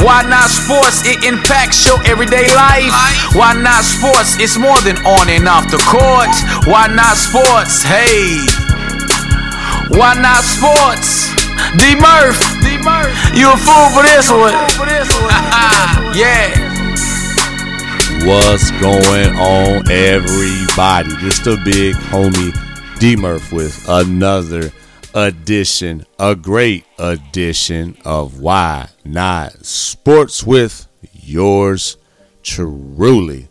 Why not sports? It impacts your everyday life. Why not sports? It's more than on and off the court. Why not sports? Hey. Why not sports? D Murph. D Murph. You a fool for this one. yeah. What's going on, everybody? This the big homie D Murph with another edition, a great edition of Why Not Sports with yours truly.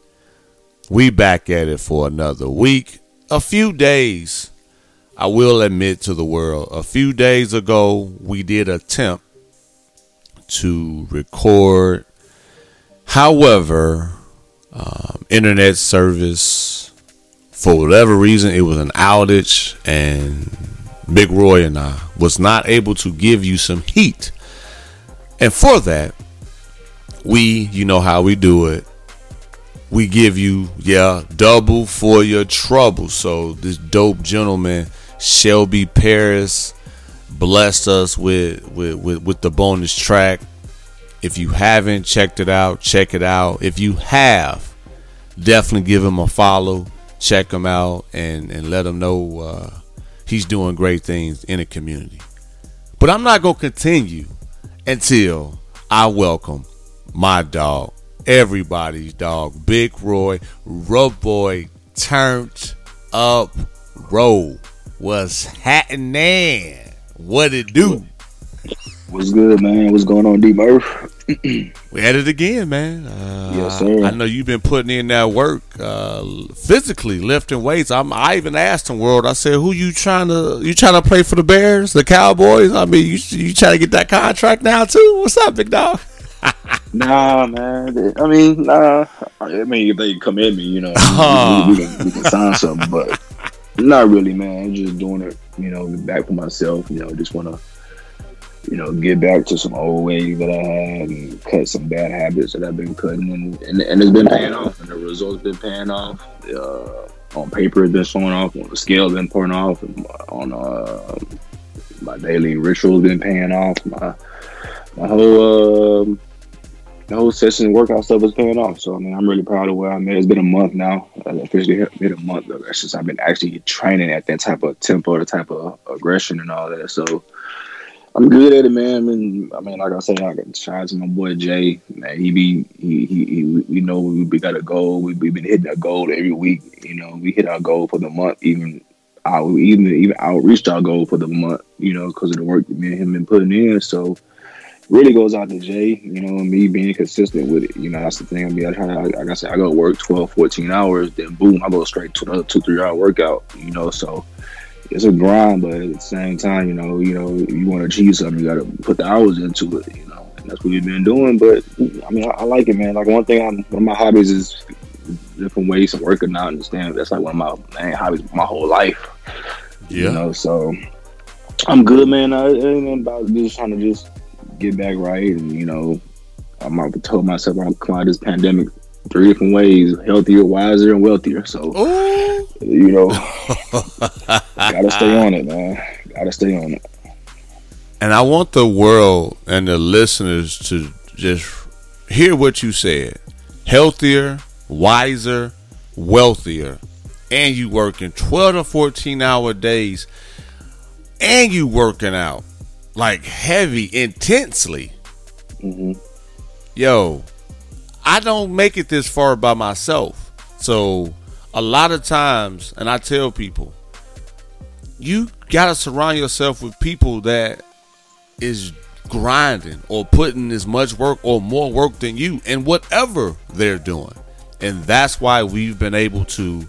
We back at it for another week. A few days, I will admit to the world, a few days ago, we did attempt to record. However, um, internet service, for whatever reason, it was an outage, and Big Roy and I was not able to give you some heat. And for that, we, you know how we do it. We give you, yeah, double for your trouble. So this dope gentleman, Shelby Paris, blessed us with with, with, with the bonus track. If you haven't checked it out, check it out. If you have, definitely give him a follow, check him out, and and let him know uh, he's doing great things in the community. But I'm not gonna continue until I welcome my dog, everybody's dog, Big Roy, Rub Boy, turned up roll. What's happening? What it do? What's good, man? What's going on, D Murph? We had it again, man. Uh, Yes, sir. I know you've been putting in that work uh, physically, lifting weights. I'm, I even asked him, world. I said, "Who you trying to? You trying to play for the Bears, the Cowboys? I mean, you you trying to get that contract now too? What's up, big dog?" Nah, man. I mean, nah. I mean, if they come at me, you know, Oh. we, we, can, we can sign something, but not really, man. I'm just doing it, you know, back for myself. You know, just want to, you know, get back to some old ways that I had and cut some bad habits that I've been cutting, and and, and it's been paying off, and the results been paying off. Uh, on paper, it's been showing off. On the scale, it's been pouring off. On uh, my daily rituals been paying off. My my whole. um the whole session workout stuff is paying off. So I mean, I'm really proud of where I'm at. It's been a month now. I officially hit, hit a month since I've been actually training at that type of tempo, the type of aggression and all that. So I'm good at it, man. I mean, I mean, like I said, I got shout out to my boy Jay. Man, he be he he, we know we, we got a goal. We we been hitting a goal every week. You know, we hit our goal for the month, even. I even even outreached our goal for the month, you know, because of the work that me and him been putting in. So really goes out to Jay, you know, me being consistent with it. You know, that's the thing. I mean, I try like I said, I go work 12, 14 hours, then boom, I go straight to another two, three hour workout, you know, so it's a grind, but at the same time, you know, you know, you want to achieve something, you got to put the hours into it, you know, and that's what we've been doing. But I mean, I, I like it, man. Like one thing, I'm, one of my hobbies is different ways of working out and stand. That's like one of my main hobbies my whole life. You know, so I'm good, man. I, ain't about just trying to just get back right, and you know, I'm I told myself I'm out of this pandemic three different ways: healthier, wiser, and wealthier. So Ooh. you know, gotta stay on it, man. Gotta stay on it. And I want the world and the listeners to just hear what you said. Healthier, wiser, wealthier. And you working 12 to 14 hour days. And you working out like heavy, intensely. hmm Yo, I don't make it this far by myself. So a lot of times, and I tell people, you gotta surround yourself with people that is grinding or putting as much work or more work than you in whatever they're doing. And that's why we've been able to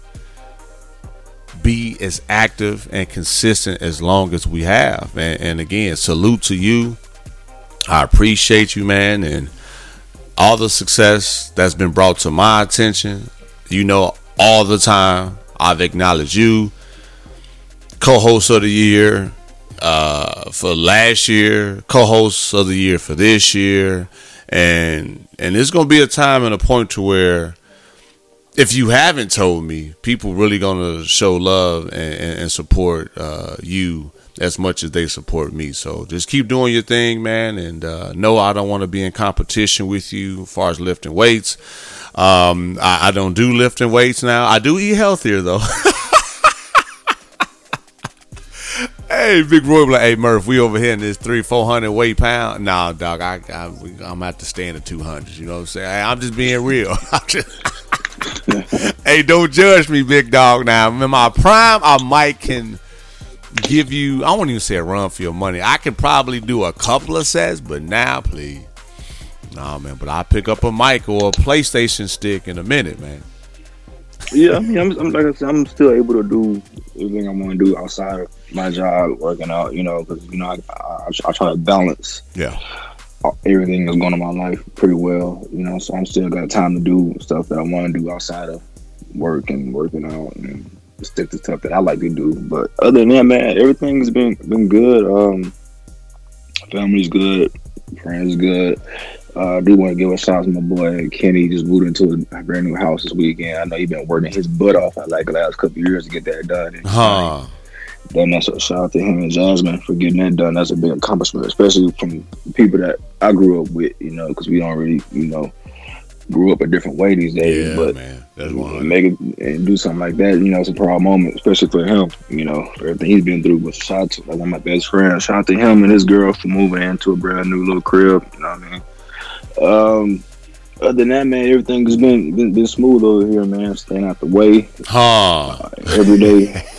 be as active and consistent as long as we have. And, and again, salute to you. I appreciate you, man, and all the success that's been brought to my attention. You know, all the time, I've acknowledged you, co-host of the year uh, for last year, co-host of the year for this year, and and it's gonna be a time and a point to where if you haven't told me, people really gonna show love and, and, and support uh, you as much as they support me. So just keep doing your thing, man. And uh, no, I don't want to be in competition with you as far as lifting weights. Um, I, I don't do lifting weights now. I do eat healthier though. Hey, Big Roy, like, hey Murph, we over here in this three, four hundred weight pound. Nah, dog, I, I I'm at the stand two hundred. You know what I'm saying? Hey, I'm just being real. hey, don't judge me, big dog. Now, I'm in my prime, I might can give you. I won't even say a run for your money. I could probably do a couple of sets, but now, please, nah, man. But I pick up a mic or a PlayStation stick in a minute, man. Yeah, I mean, I'm, I'm like I said, I'm still able to do everything I want to do outside of my job, working out. You know, because you know I, I, I try to balance. Yeah everything that's going on in my life pretty well, you know. So I'm still got time to do stuff that I want to do outside of work and working out and stick to stuff that I like to do. But other than that, man, everything's been been good. Um, family's good, friends good. Uh, I do want to give a shout out to my boy Kenny. Just moved into a brand new house this weekend. I know he's been working his butt off for like the last couple years to get that done. And, huh done that. So shout out to him and Jasmine for getting that done. That's a big accomplishment, especially from people that I grew up with. You know, because we don't really, you know, grew up a different way these days. Yeah, but man, that's one. Make it and do something like that. You know, it's a proud moment, especially for him. You know, for everything he's been through. But shout out to like one of my best friends. Shout out to him and his girl for moving into a brand new little crib. You know what I mean? Um, other than that, man, everything has been, been been smooth over here, man. Staying out the way. Huh. Uh, every day.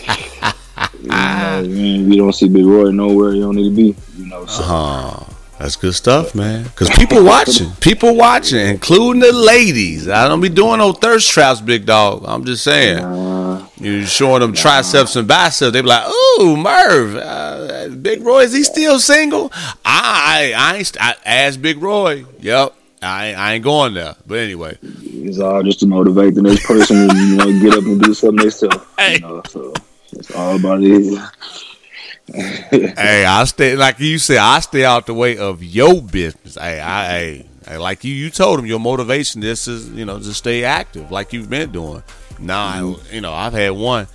You know, man, you don't see Big Roy nowhere you don't need to be. You know, so. Uh-huh. That's good stuff, man. Because people watching, people watching, including the ladies. I don't be doing no thirst traps, big dog. I'm just saying. Nah, you showing them nah. triceps and biceps. They be like, "Ooh, Murph, uh, Big Roy, is he still single?" I, I, I, ain't, I asked Big Roy. Yep, I, I ain't going there. But anyway, it's all just to motivate the next person to you know get up and do something themselves. Hey. You know, so. That's all about it. Hey, I stay like you said. I stay out the way of your business. Hey, I, hey, hey, like you, you told him your motivation. This is you know to stay active, like you've been doing. Now, mm-hmm. you know, I've had one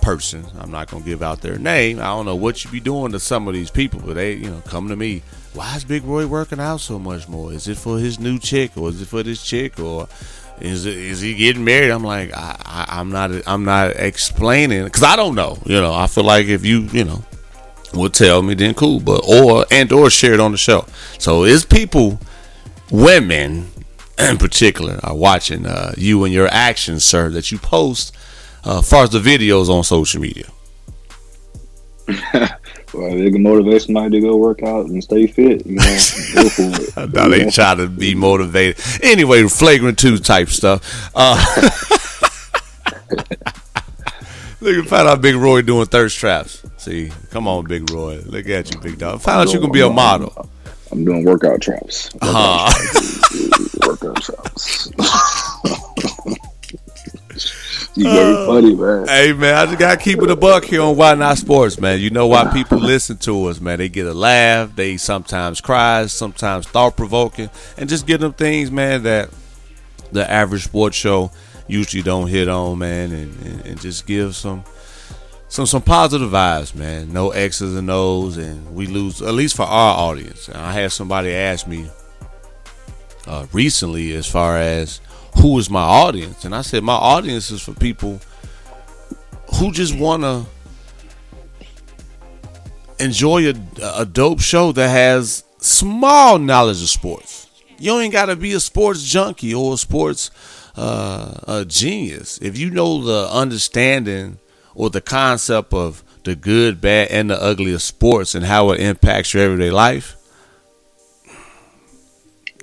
person. I'm not gonna give out their name. I don't know what you be doing to some of these people, but they, you know, come to me. Why is Big Roy working out so much more? Is it for his new chick, or is it for this chick, or is is he getting married? I'm like, I, I, am not, I'm not explaining because I don't know. You know, I feel like if you, you know, would tell me, then cool. But or and or share it on the show. So it's people, women in particular, are watching uh, you and your actions, sir, that you post, uh, as far as the videos on social media. Well, they can motivate somebody to go work out and stay fit. You know, go for it. they try to be motivated. Anyway, flagrant two type stuff. Uh, look at find out Big Roy doing thirst traps. See, come on, Big Roy. Look at you, big dog. Find out you can be a model. I'm doing workout traps. Workout uh-huh. traps. workout traps. You very uh, funny, man. Hey, man, I just gotta keep it a buck here on Why Not Sports, man. You know why people listen to us, man. They get a laugh, they sometimes cry, sometimes thought provoking, and just give them things, man, that the average sports show usually don't hit on, man, and, and, and just give some some some positive vibes, man. No X's and O's, and we lose at least for our audience. And I had somebody ask me uh, recently, as far as who is my audience? And I said, my audience is for people who just want to enjoy a, a dope show that has small knowledge of sports. You ain't got to be a sports junkie or a sports uh, a genius. If you know the understanding or the concept of the good, bad, and the ugly of sports and how it impacts your everyday life,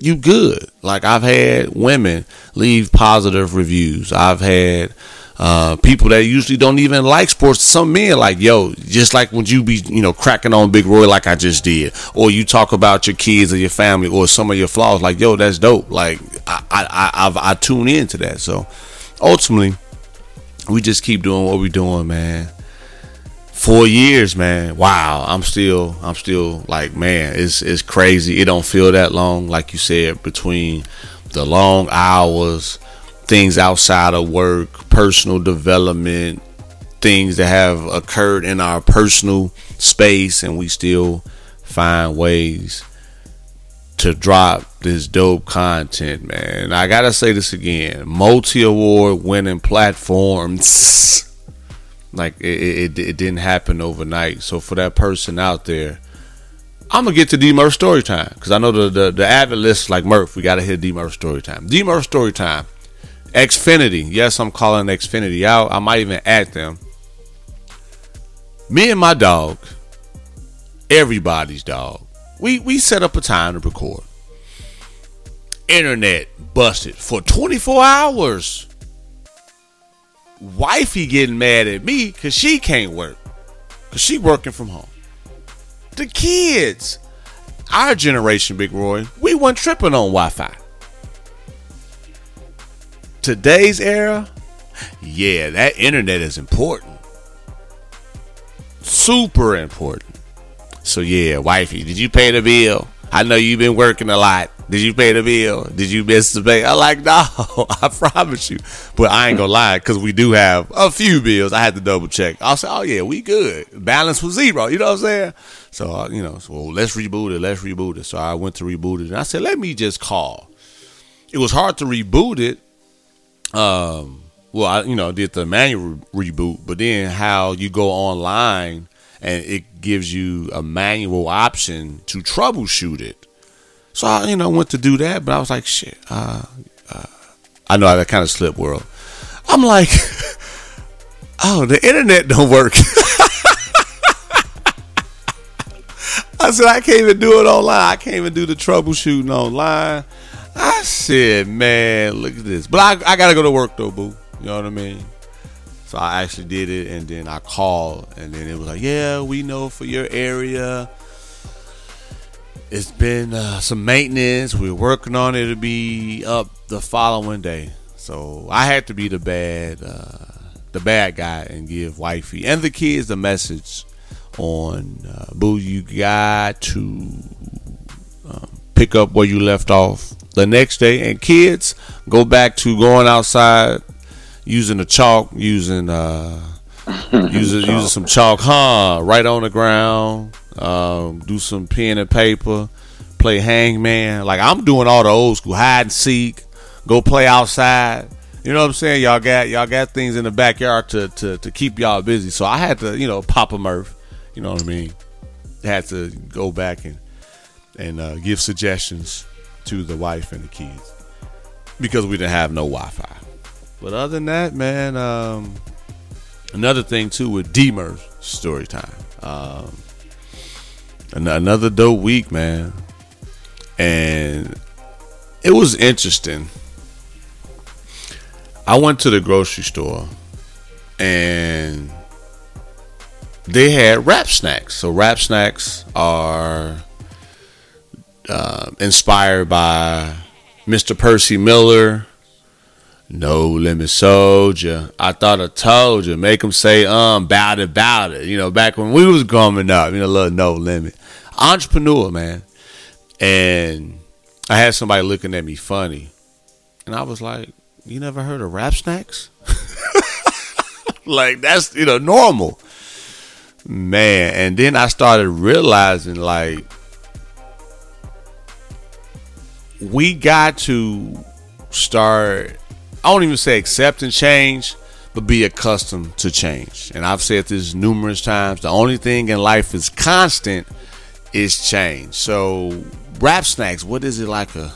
you good. Like I've had women leave positive reviews. I've had uh, people that usually don't even like sports. Some men like, yo, just like when you be, you know, cracking on Big Roy like I just did, or you talk about your kids or your family or some of your flaws, like, yo, that's dope. Like I, I, I, I, tune into that. So ultimately, we just keep doing what we're doing, man. Four years, man. Wow, I'm still, I'm still like, man, it's it's crazy. It don't feel that long, like you said, between the long hours, things outside of work, personal development, things that have occurred in our personal space, and we still find ways to drop this dope content, man. I gotta say this again: multi award winning platforms. Like it, it, it, didn't happen overnight. So for that person out there, I'm gonna get to D Murph story time because I know the, the the avid list like Murph. We gotta hit D Murph story time. D Murph story time. Xfinity. Yes, I'm calling Xfinity out. I might even add them. Me and my dog, everybody's dog. We we set up a time to record. Internet busted for 24 hours. Wifey getting mad at me because she can't work. Because she working from home. The kids. Our generation, Big Roy, we weren't tripping on Wi-Fi. Today's era, yeah, that internet is important. Super important. So yeah, wifey, did you pay the bill? I know you've been working a lot. Did you pay the bill? Did you miss the pay? I'm like, no, I promise you. But I ain't gonna lie, because we do have a few bills. I had to double check. I'll say, oh yeah, we good. Balance was zero. You know what I'm saying? So uh, you know, so well, let's reboot it. Let's reboot it. So I went to reboot it, and I said, let me just call. It was hard to reboot it. Um, well, I you know did the manual re- reboot, but then how you go online and it gives you a manual option to troubleshoot it. So I, you know, went to do that, but I was like, shit. Uh, uh, I know I kind of slipped world. I'm like, oh, the internet don't work. I said I can't even do it online. I can't even do the troubleshooting online. I said, man, look at this. But I, I gotta go to work though, boo. You know what I mean? So I actually did it, and then I called, and then it was like, yeah, we know for your area it's been uh, some maintenance. We're working on it to be up the following day. So I had to be the bad, uh, the bad guy and give wifey and the kids the message on uh, boo. You got to um, pick up where you left off the next day, and kids go back to going outside using the chalk, using uh, using using some chalk, huh? Right on the ground um, do some pen and paper, play hangman. Like I'm doing all the old school hide and seek, go play outside. You know what I'm saying? Y'all got y'all got things in the backyard to to, to keep y'all busy. So I had to, you know, pop a Murph. You know what I mean? Had to go back and and uh, give suggestions to the wife and the kids because we didn't have no Wi-Fi. But other than that, man, um, another thing too with D Murph's story time. Um, another dope week, man. And it was interesting. I went to the grocery store and they had rap snacks. So rap snacks are uh, inspired by Mr. Percy Miller. No limit soldier. I thought I told you. Make them say um bout it, bout it. You know, back when we was growing up, you know, little no limit entrepreneur, man. And I had somebody looking at me funny. And I was like, You never heard of rap snacks? like, that's, you know, normal. Man. And then I started realizing, like, we got to start, I don't even say accept and change, but be accustomed to change. And I've said this numerous times. The only thing in life is constant is change. So rap snacks, what is it like a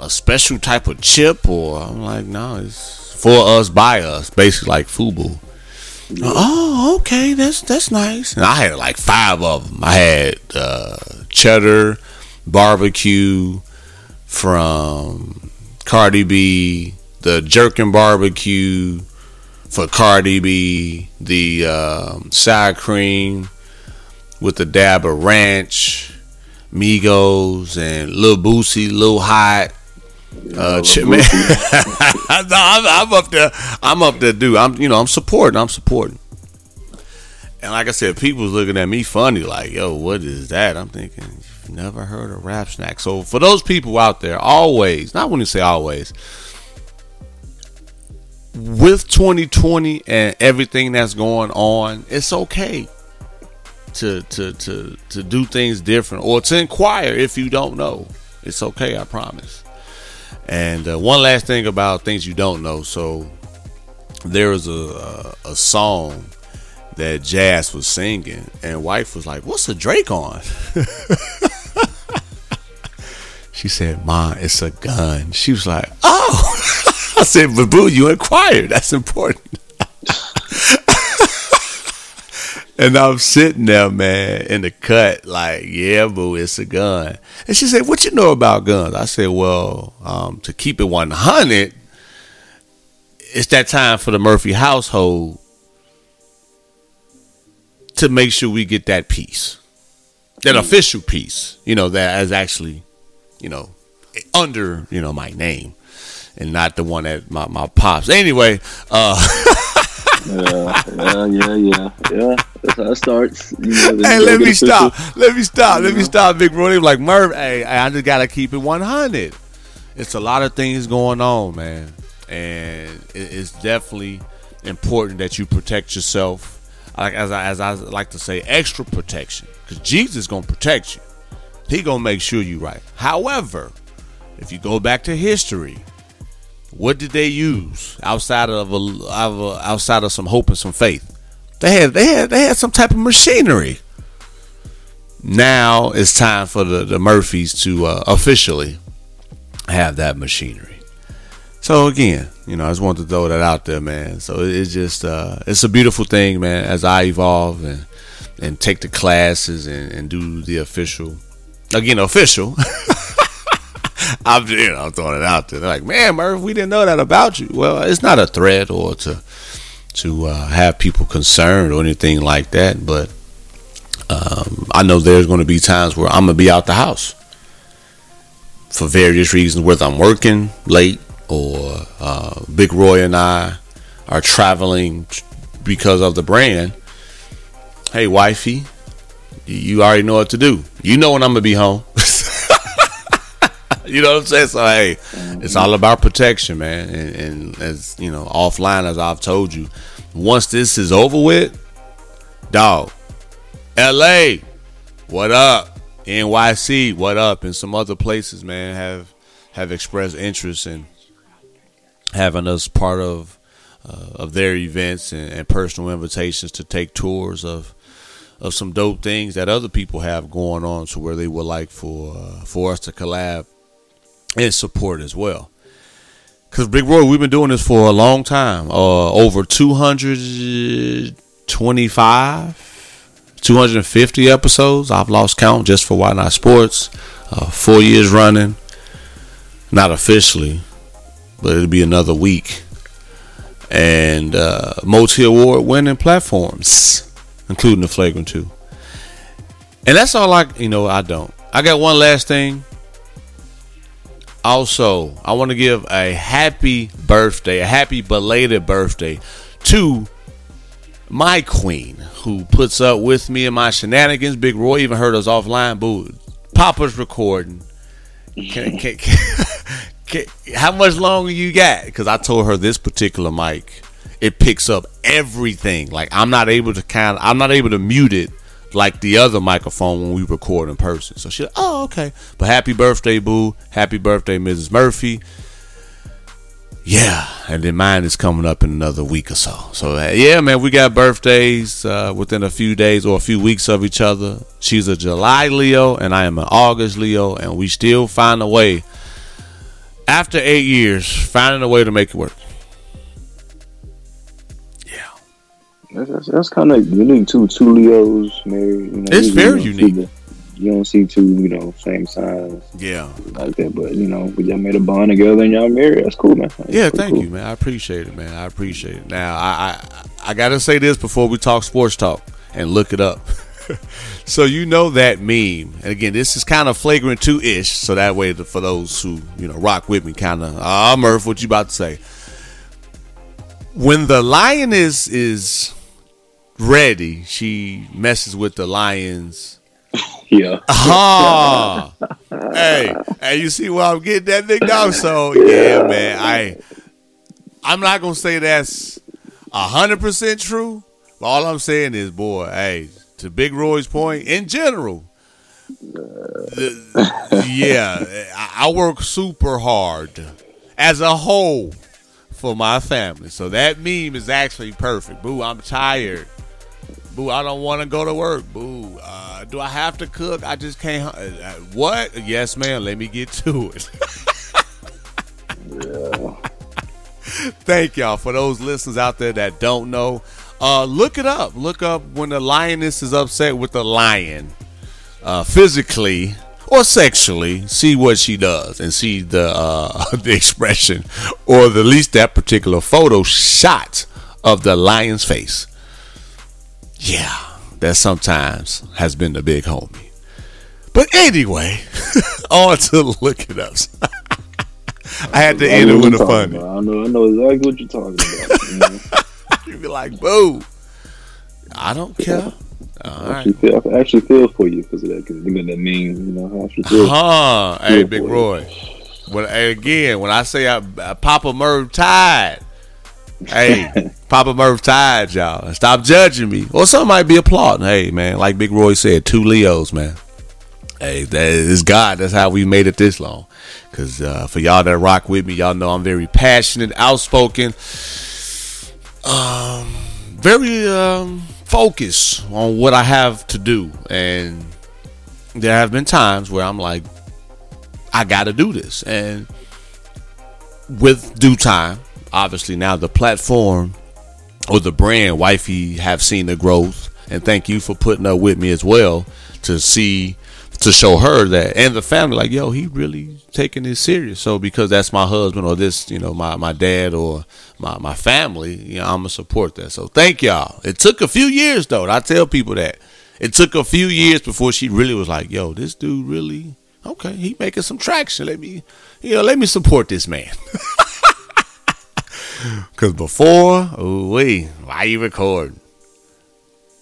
a special type of chip or I'm like, no, it's for us by us, basically like Fubu. Oh, okay, that's that's nice. And I had like five of them. I had uh, cheddar barbecue from Cardi B, the jerkin barbecue for Cardi B, the um, sour cream with a dab of ranch, Migos, and Lil Boosie, Lil Hot, Uh, ch- man, no, I'm, I'm up there. I'm up there, dude. I'm, you know, I'm supporting. I'm supporting. And like I said, people's looking at me funny, like, "Yo, what is that?" I'm thinking, "You've never heard of rap snack." So for those people out there, always, not when you say always, with 2020 and everything that's going on, it's okay to to to to do things different or to inquire if you don't know. It's okay, I promise. And uh, one last thing about things you don't know. So there is a a, a song that Jazz was singing, and wife was like, "What's a Draco?" she said, "Ma, it's a gun." She was like, "Oh." I said, "But boo, you inquired. That's important." and I'm sitting there, man, in the cut, like, "Yeah, boo, it's a gun." And she said, "What you know about guns?" I said, "Well, um, to keep it 100." It's that time for the Murphy household to make sure we get that piece, that official piece, you know, that is actually, you know, under, you know, my name and not the one that my, my pops. Anyway, uh, yeah, yeah, yeah, yeah, yeah. That's how it starts. You know, hey, let me stop. Let me stop. Let me stop, Big were like, Murph, hey, I just got to keep it 100. It's a lot of things going on, man. And it's definitely important that you protect yourself. Like as I, as I like to say, extra protection, because Jesus is gonna protect you. He gonna make sure you right. However, if you go back to history, what did they use outside of a, of a outside of some hope and some faith? They had they had they had some type of machinery. Now it's time for the, the Murphys to uh, officially have that machinery. So again, you know, I just wanted to throw that out there, man. So it's just uh, it's a beautiful thing, man. As I evolve and and take the classes and, and do the official, again, official. I'm you know throwing it out there. They're like, man, Murph, we didn't know that about you. Well, it's not a threat or to to uh, have people concerned or anything like that, but um, I know there's going to be times where I'm gonna be out the house for various reasons, whether I'm working late or uh, Big Roy and I are traveling because of the brand. Hey, wifey, you already know what to do. You know when I'm gonna be home. you know what I'm saying? So hey, it's all about protection, man. And, and as you know, offline, as I've told you, once this is over with, dog, L.A. What up? NYC, what up? And some other places, man, have have expressed interest in having us part of uh, of their events and, and personal invitations to take tours of of some dope things that other people have going on, to where they would like for uh, for us to collab and support as well. Because Big Roy, we've been doing this for a long time, uh, over two hundred twenty-five. 250 episodes. I've lost count just for Why Not Sports. Uh, four years running. Not officially, but it'll be another week. And uh, multi award winning platforms, including the Flagrant 2. And that's all I, you know, I don't. I got one last thing. Also, I want to give a happy birthday, a happy belated birthday to my queen who puts up with me and my shenanigans. Big Roy even heard us offline. Boo, Papa's recording. Can, can, can, how much longer you got? Because I told her this particular mic, it picks up everything. Like I'm not able to kind, I'm not able to mute it like the other microphone when we record in person. So she, oh okay. But happy birthday, boo! Happy birthday, Mrs. Murphy. Yeah, and then mine is coming up in another week or so. So uh, yeah, man, we got birthdays uh, within a few days or a few weeks of each other. She's a July Leo, and I am an August Leo, and we still find a way. After eight years, finding a way to make it work. Yeah, That's, that's, that's kind of unique too. Two Leos married. You know, It's very you don't see unique. the- you don't see two, you know, same signs yeah, like that. But you know, we y'all made a bond together and y'all married. That's cool, man. That's yeah. Thank cool. you, man. I appreciate it, man. I appreciate it. Now, I, I I gotta say this before we talk sports talk and look it up. so you know that meme, and again, this is kind of flagrant two ish. So that way, for those who you know rock with me, kind of, ah, Murph, what you about to say? When the lioness is ready, she messes with the lions. Yeah. Ah, hey, hey, you see where I'm getting that big dog? So yeah, man, I, I'm not gonna say that's hundred percent true. But all I'm saying is, boy, hey, to Big Roy's point, in general, the- yeah, I, I work super hard as a whole for my family. So that meme is actually perfect. Boo, I'm tired. Boo, I don't want to go to work. Boo, uh, do I have to cook? I just can't. Uh, uh, what? Yes, ma'am. Let me get to it. Thank y'all for those listeners out there that don't know. Uh, look it up. Look up when the lioness is upset with the lion, uh, physically or sexually. See what she does and see the uh, the expression, or at least that particular photo shot of the lion's face. Yeah, that sometimes has been the big homie. But anyway, on to look it up. I had to I end it with a funny. about. I know, I know exactly what you're talking about. You know? You be like, boo. I don't care. All I, right. actually feel, I actually feel for you because of that. Because that means You know, I actually feel. Huh. Hey, Big you. Roy. When, again, when I say I, I Papa Murph tied, hey, Papa Murph tied, y'all. Stop judging me. Or some might be applauding. Hey, man, like Big Roy said, two Leos, man. Hey, that is God. That's how we made it this long. Because uh, for y'all that rock with me, y'all know I'm very passionate, outspoken, um, very um, focused on what I have to do. And there have been times where I'm like, I got to do this. And with due time, obviously now the platform or the brand wifey have seen the growth and thank you for putting up with me as well to see to show her that and the family like yo he really taking this serious so because that's my husband or this you know my my dad or my my family you know i'm gonna support that so thank y'all it took a few years though i tell people that it took a few years before she really was like yo this dude really okay he making some traction let me you know let me support this man Cause before, wait, why you recording?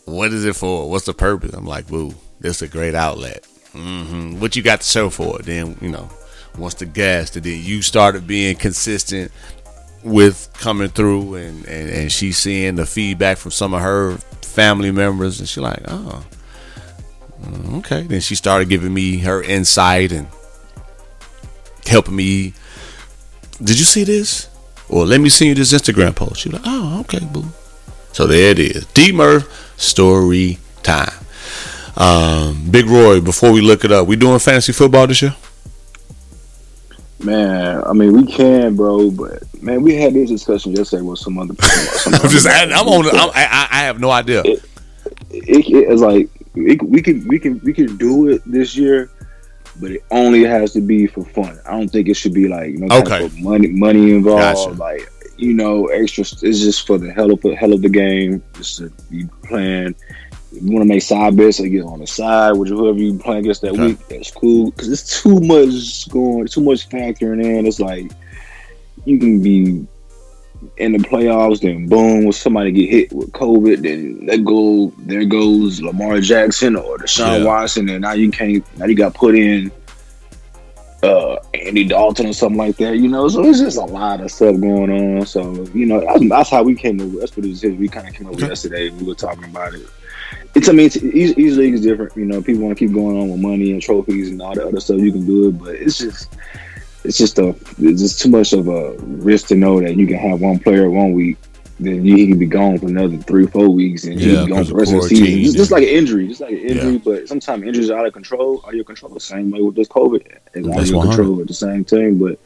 What is it for? What's the purpose? I'm like, woo, this is a great outlet. Hmm What you got to show for it? Then you know, once the gas, and then you started being consistent with coming through, and and and she seeing the feedback from some of her family members, and she like, oh, mm, okay. Then she started giving me her insight and helping me. Did you see this? Or let me send you this Instagram post. You're like, oh, okay, boo. So there it is. D Murph story time. Um, Big Roy, before we look it up, we doing fantasy football this year? Man, I mean, we can, bro, but man, we had this discussion yesterday with some other people. Some I'm just, I, I'm on. I'm, I, I have no idea. It, it, it's like it, we can we can we can do it this year, but it only has to be for fun. I don't think it should be like you know Okay. money money involved. Gotcha. Like you know, extra. It's just for the hell of the hell of the game. Just to be playing. You want to make side bets, so get on the side with whoever you playing against that Okay. week. That's cool because it's too much going, too much factoring in. It's like you can be in the playoffs, then boom, when somebody get hit with COVID, then that go there goes Lamar Jackson or Deshaun Yeah. Watson, and now you can't now you got put in uh Andy Dalton or something like that, you know. So it's just a lot of stuff going on. So you know that's, that's how we came up. with That's what it is. We kind of came up with yesterday. We were talking about it. It's I mean it's, each, each league is different. You know, people want to keep going on with money and trophies and all the other stuff. You can do it, but it's just it's just a it's just too much of a risk to know that you can have one player one week, then he can be gone for another three four weeks, and Yeah, he's gone 'cause for the rest of the season. Just, just like an injury, just like an injury. But sometimes injuries are out of control, out of your control. The same way with this COVID, it's out of your control at the same thing, But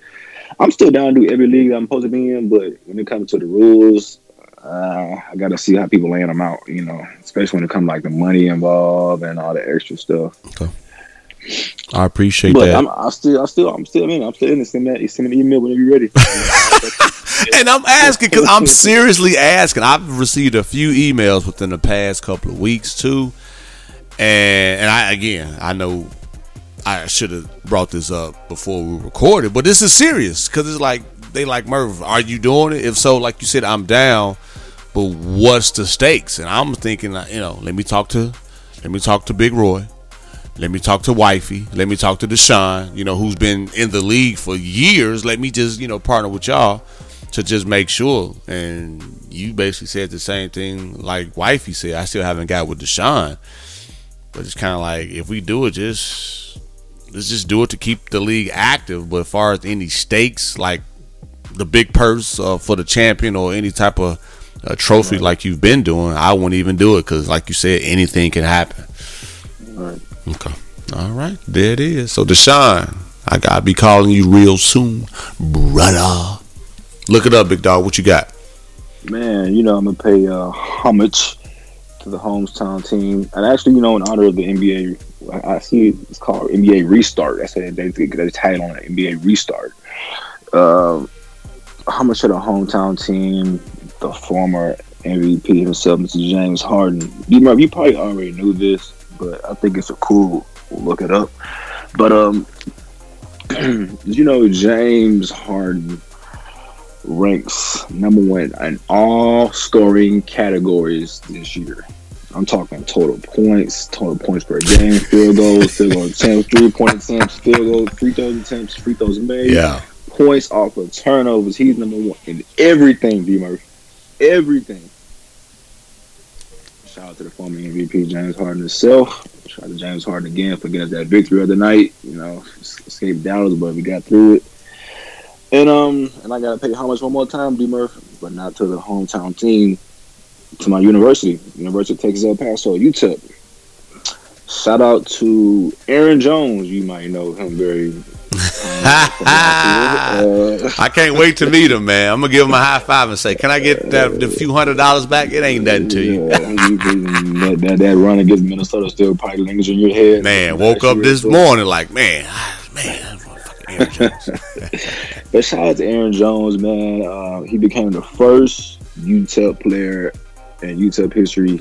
I'm still down to do every league I'm supposed to be in. But when it comes to the rules. Uh, I gotta see how people laying them out, you know, especially when it comes like the money involved and all the extra stuff. Okay. I appreciate But that. I'm, I still, I still, I'm still in. I'm still in. Send that, send an email whenever you're ready. and I'm asking because I'm seriously asking. I've received a few emails within the past couple of weeks too, And and I again, I know I should have brought this up before we recorded, but this is serious because it's like they like Murph. Are you doing it? If so, like you said, I'm down. But what's the stakes? And I'm thinking, you know, let me talk to, let me talk to Big Roy. Let me talk to Wifey. Let me talk to Deshaun, you know, who's been in the league for years. Let me just, you know, partner with y'all to just make sure. And you basically said the same thing like Wifey said. I still haven't got with Deshaun. But it's kind of like, if we do it, just let's just do it to keep the league active. But as far as any stakes, like the big purse uh, for the champion or any type of uh, trophy like you've been doing, I wouldn't even do it because, like you said, anything can happen. Right. Okay. All right. There it is. So, Deshaun, I got to be calling you real soon, brother. Look it up, big dog. What you got? Man, you know I'm gonna pay uh, homage to the hometown team, and actually, you know, in honor of the NBA, I I see it's called NBA Restart. That's what they they, they tag on it, NBA Restart. Uh, how much to the hometown team, the former MVP himself, Mr. James Harden. You remember, you probably already knew this, but I think it's a cool. Look it up. But um, you know, James Harden ranks number one in all scoring categories this year. I'm talking total points, total points per game, field goals, field goal attempts, three point attempts, field goals, free throws attempts, free throws made, Yeah. points off of turnovers. He's number one in everything, D Murphy. Everything. Shout out to the former MVP James Harden himself. Shout out to James Harden again for getting that victory of the night. You know, escaped Dallas, but we got through it. And um, and I gotta pay homage one more time, D Murphy, but not to the hometown team, to my university, University of Texas El Paso, UTEP. Shout out to Aaron Jones. You might know him very. I can't wait to meet him, man. I'm gonna give him a high five and say, "Can I get that the few hundred dollars back?" It ain't nothing to you, Yeah, that, that, that run against Minnesota still probably lingers in your head. man. Woke up this morning like, man, man, Aaron Jones. But shout out to Aaron Jones, man. Uh, he became the first UTEP player in UTEP history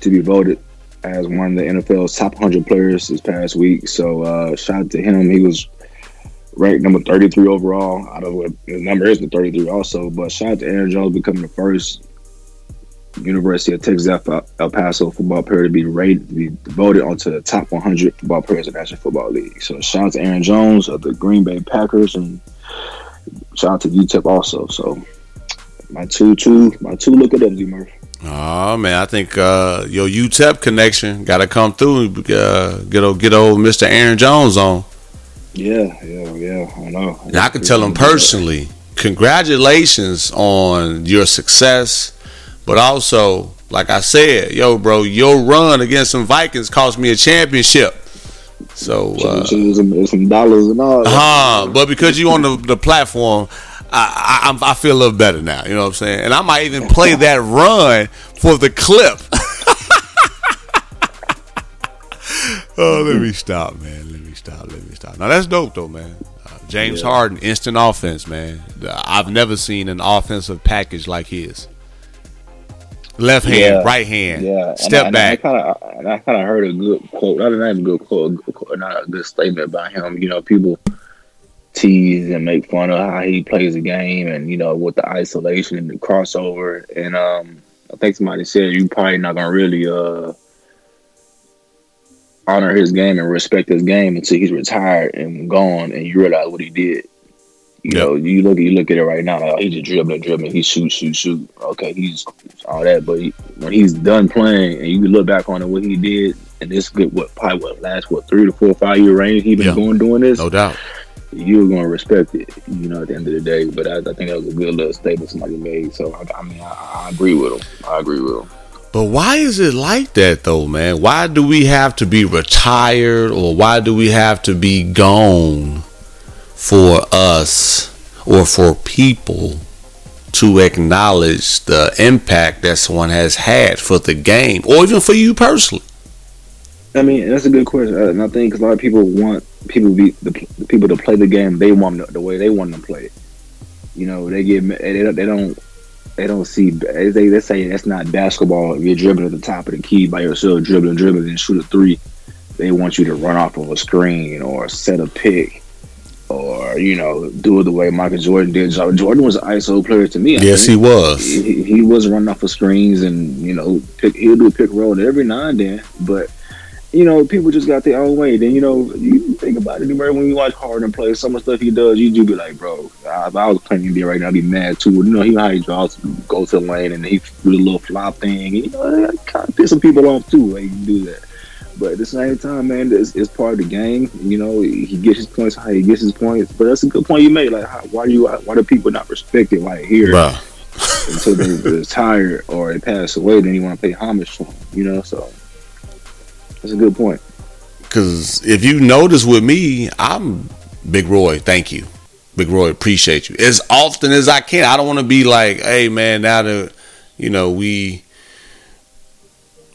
to be voted as one of the NFL's top 100 players this past week. So uh, shout out to him. He was ranked number 33 overall. Out of what the number is the 33 also. But shout out to Aaron Jones becoming the first University of Texas El Paso football player to be rated, to be voted onto the top 100 football players in the National Football League. So shout out to Aaron Jones of the Green Bay Packers and shout out to UTEP also. So my two, two, my two look at them, D Murphy. Oh man, I think uh, your UTEP connection got to come through. Uh, get old, get old Mr. Aaron Jones on. Yeah, yeah, yeah. I know. And I can tell him personally, congratulations on your success. But also, like I said, yo, bro, your run against some Vikings cost me a championship. So, uh, Some, dollars and all. uh, but because you on the, the platform, I, I I'm- feel a little better now. You know what I'm saying? And I might even play that run for the clip. oh, let me stop, man. Let me stop. Let me stop. Now that's dope, though, man. Uh, James Yeah. Harden, instant offense, man. I've never seen an offensive package like his. Left hand, Yeah. right hand, Yeah, and step I, back. And I kind of, I kind of heard a good quote. Not not a good quote, a good quote, not a good statement by him. You know, people tease and make fun of how he plays the game, and you know, with the isolation and the crossover. And um, I think somebody said you probably not gonna really uh honor his game and respect his game until he's retired and gone, and you realize what he did. You Yep. know, you look you look at it right now. Like, oh, he's just dribbling, dribbling. He shoot, shoot, shoot. Okay, he's all that. But he, when he's done playing, and you look back on it, what he did, and this good, what probably what last what three to four, five year range he been Yeah. going doing this, No doubt. You're gonna respect it. You know, at the end of the day. But I, I think that was a good little statement somebody made. So I, I mean, I, I agree with him. I agree with him. But why is it like that though, man? Why do we have to be retired or why do we have to be gone for us or for people to acknowledge the impact that someone has had for the game or even for you personally? I mean, that's a good question, uh, and I think a lot of people want people to be the, the people to play the game they want them, the way they want them to play it. You know, they get they don't, they don't they don't see they they say that's not basketball. If you're dribbling at the top of the key by yourself, dribbling, dribbling, and shoot a three. They want you to run off of a screen or set a pick or you know do it the way Michael Jordan did. Jordan was an ISO player to me. Yes, he was. He, he was running off of screens and you know pick, he'll do a pick roll every now and then, but you know, people just got their own way. Then you know, you think about it, bro. When you watch Harden play, some of the stuff he does, you do be like, bro, if I was playing NBA right now, I'd be mad too. You know, he how he draws, go to the lane, and he do the little flop thing. And, you know, that kind of piss some people off too. Like you do that. But at the same time, man, it's, it's part of the game. You know, he gets his points how he gets his points. But that's a good point you made. Like, how, why do you why do people not respect it like here Bruh. until they retire or they pass away? Then you want to pay homage to them. You know, so that's a good point. Because if you notice with me, I'm Big Roy. Thank you, Big Roy. Appreciate you as often as I can. I don't want to be like, hey man, now that you know we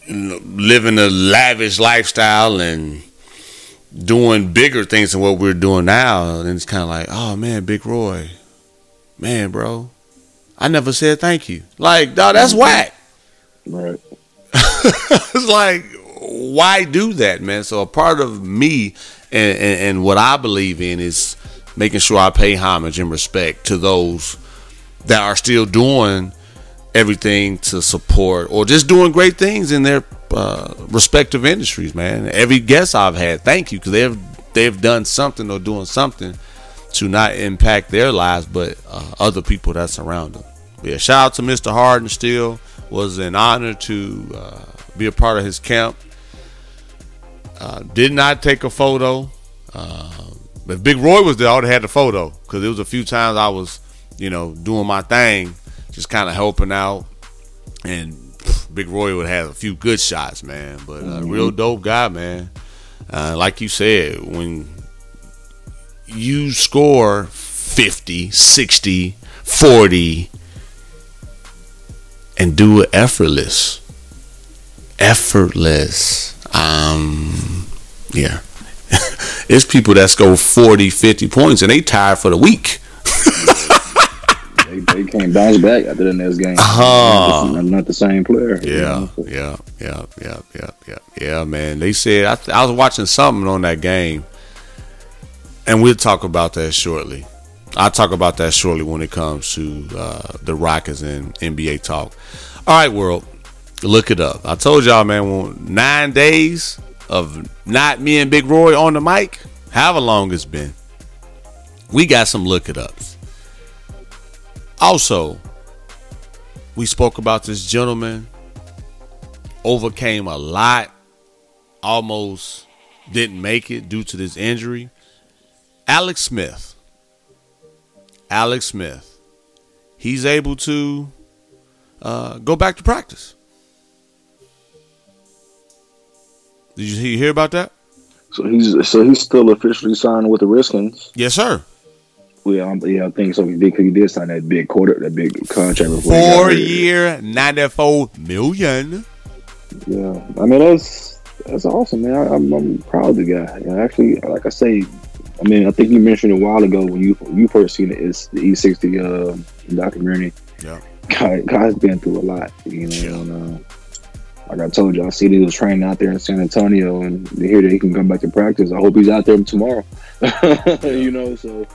living a lavish lifestyle and doing bigger things than what we're doing now, and it's kind of like, oh man, Big Roy, man, bro, I never said thank you. Like, dog, that's mm-hmm. whack. Right. it's like why do that man? So a part of me and, and, and, what i believe in is making sure i pay homage and respect to those that are still doing everything to support or just doing great things in their uh, respective industries man. Every guest i've had thank you because they've they've done something or doing something to not impact their lives but uh, other people that surround them. Yeah shout out to mr harden still. Was an honor to uh, be a part of his camp uh, did not take a photo. Uh, if Big Roy was there, I would have had the photo because it was a few times I was, you know, doing my thing, just kind of helping out, and Big Roy would have a few good shots, man. But uh, real dope guy, man. Uh, like you said, when you score 50, 60, 40, and do it effortless, effortless um, yeah. it's people that score 40, 50 points and they tired for the week. they, they can't bounce back after the next game. Uh-huh. I'm not the same player. Yeah, yeah, yeah, yeah, yeah, yeah, yeah, man. They said I, I was watching something on that game, and we'll talk about that shortly. I'll talk about that shortly when it comes to uh, the Rockets and NBA talk. All right, world. Look it up. I told y'all, man, nine days of not me and Big Roy on the mic, however long it's been, we got some look it ups. Also, we spoke about this gentleman, overcame a lot, almost didn't make it due to this injury. Alex Smith. Alex Smith. He's able to uh, go back to practice. Did you hear about that? So he's so he's still officially signed with the Redskins. Yes, sir. Yeah, um, yeah, I think so. He did, he did sign that big quarter, that big contract. Four year, ninety four million. Yeah, I mean that's that's awesome, man. I, am I'm, I'm proud of the guy. And actually, like I say, I mean, I think you mentioned a while ago when you you first seen it, it's the E60 uh, documentary. Yeah, guy, guy's been through a lot, you know. Yeah. And, uh, like I told you, I see that he was training out there in San Antonio, and to hear that he can come back to practice, I hope he's out there tomorrow. you know, so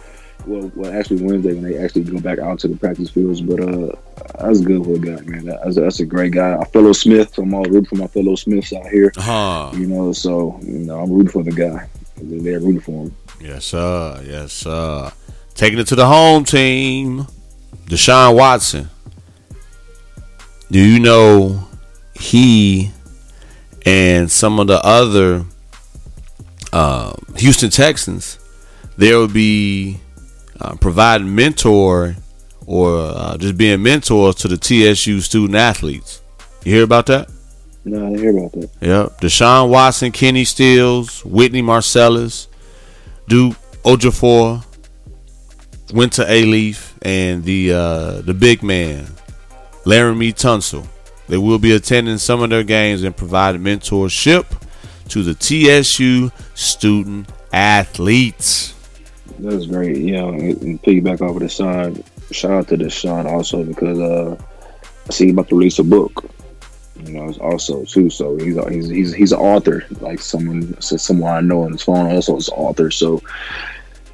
well, well, actually Wednesday when they actually go back out to the practice fields. But uh, that's good a guy, man. That's a, that's a great guy. A fellow Smith, so I'm all rooting for my fellow Smiths out here. Uh-huh. You know, so you know, I'm rooting for the guy. They're rooting for him. Yes, sir. Yes, sir. Taking it to the home team, Deshaun Watson. Do you know he and some of the other uh, Houston Texans, there will be uh, providing mentor or uh, just being mentors to the TSU student athletes. You hear about that? No, I didn't hear about that. Yep. Deshaun Watson, Kenny Stills, Whitney Mercilus, Duke Ejiofor, went to A Leaf, and the uh, the big man, Laremy Tunsil. They will be attending some of their games and providing mentorship to the TSU student athletes. That's great. Yeah, and piggyback off of the son. Shout out to Deshaun also because uh, I see he's about to release a book. You know, it's also too. So he's he's he's he's an author. Like someone someone I know on his phone also is an author. So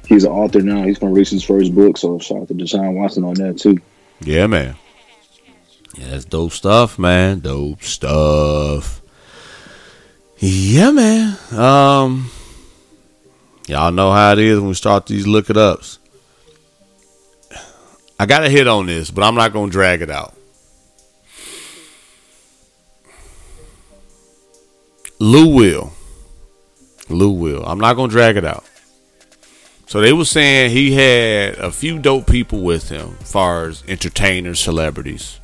he's an author now. He's gonna release his first book. So shout out to Deshaun Watson on that too. Yeah, man. Yeah, that's dope stuff, man. Dope stuff. Yeah, man. Um, y'all know how it is when we start these look it ups. I got to hit on this, but I'm not going to drag it out. Lou Will. Lou Will. I'm not going to drag it out. So they were saying he had a few dope people with him, as far as entertainers, celebrities.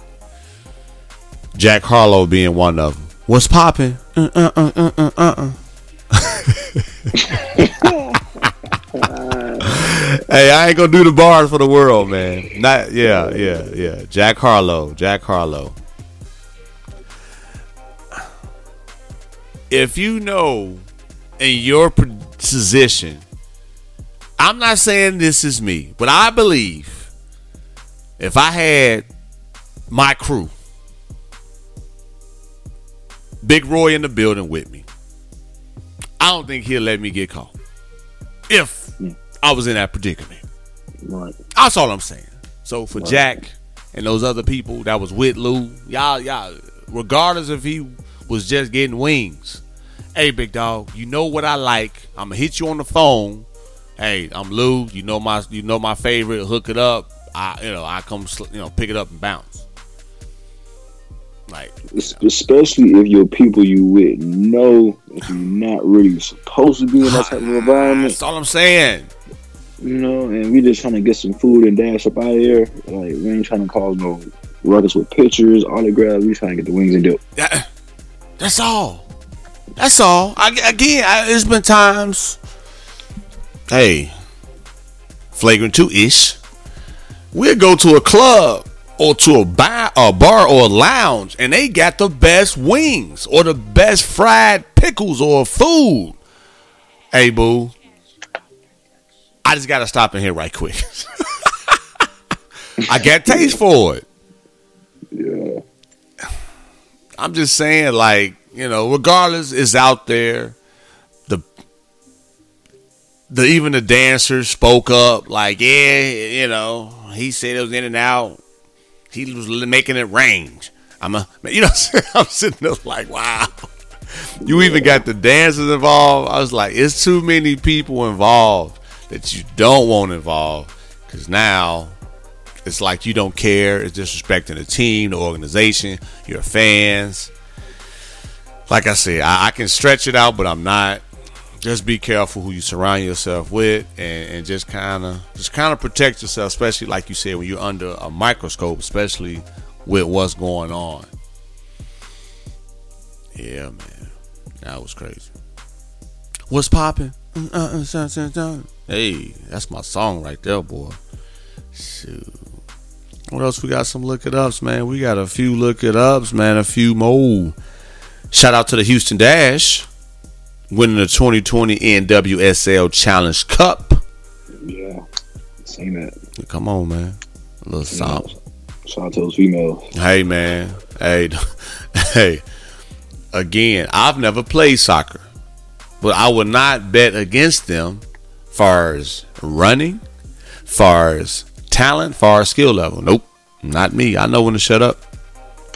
Jack Harlow being one of them. What's popping? Uh, uh, uh, uh, uh, uh. hey, I ain't gonna do the bars for the world, man. Not yeah, yeah, yeah. Jack Harlow, Jack Harlow. If you know in your position, I'm not saying this is me, but I believe if I had my crew, Big Roy in the building with me, I don't think he'll let me get caught. If I was in that predicament. Right. That's all I'm saying. So for Jack and those other people that was with Lou, y'all, y'all, regardless if he was just getting wings, hey, big dog, you know what I like. I'm gonna hit you on the phone. Hey, I'm Lou. You know my, you know my favorite. Hook it up. I, you know, I come, you know, pick it up and bounce. Like, Es- Especially if your people you with know that you're not really supposed to be in that type of environment. that's all I'm saying. you know, and we just trying to get some food and dash up out of here. Like we ain't trying to cause no ruckus with pictures, autographs. We trying to get the wings and dip. That, that's all. That's all. I, again, I, it's been times. Hey, flagrant two ish. We'll go to a club or to a bar, a bar or a lounge, and they got the best wings or the best fried pickles or food. Hey, boo. I just gotta stop in here right quick. I got taste for it. Yeah, I'm just saying, like, you know, regardless, it's out there. The the even the dancers spoke up, like, yeah, you know, he said it was in and out. He was making it range. I'm a, you know, I'm? Sitting there like, wow. You even got the dancers involved. I was like, it's too many people involved that you don't want involved because now it's like you don't care. It's disrespecting the team, the organization, your fans. Like I said, I, I can stretch it out, but I'm not. Just be careful who you surround yourself with, and, and just kind of, just kind of protect yourself, especially like you said when you're under a microscope, especially with what's going on. Yeah, man, that was crazy. What's popping? Uh-uh, hey, that's my song right there, boy. Shoot. What else we got? Some look it ups, man. We got a few look it ups, man. A few more. Shout out to the Houston Dash winning the 2020 NWSL Challenge Cup. yeah, seen that. Come on, man. A little something. Shout out to those females. Hey, man. Hey, hey. Again, I've never played soccer, but I would not bet against them far as running, far as talent, far as skill level. Nope, not me. I know when to shut up.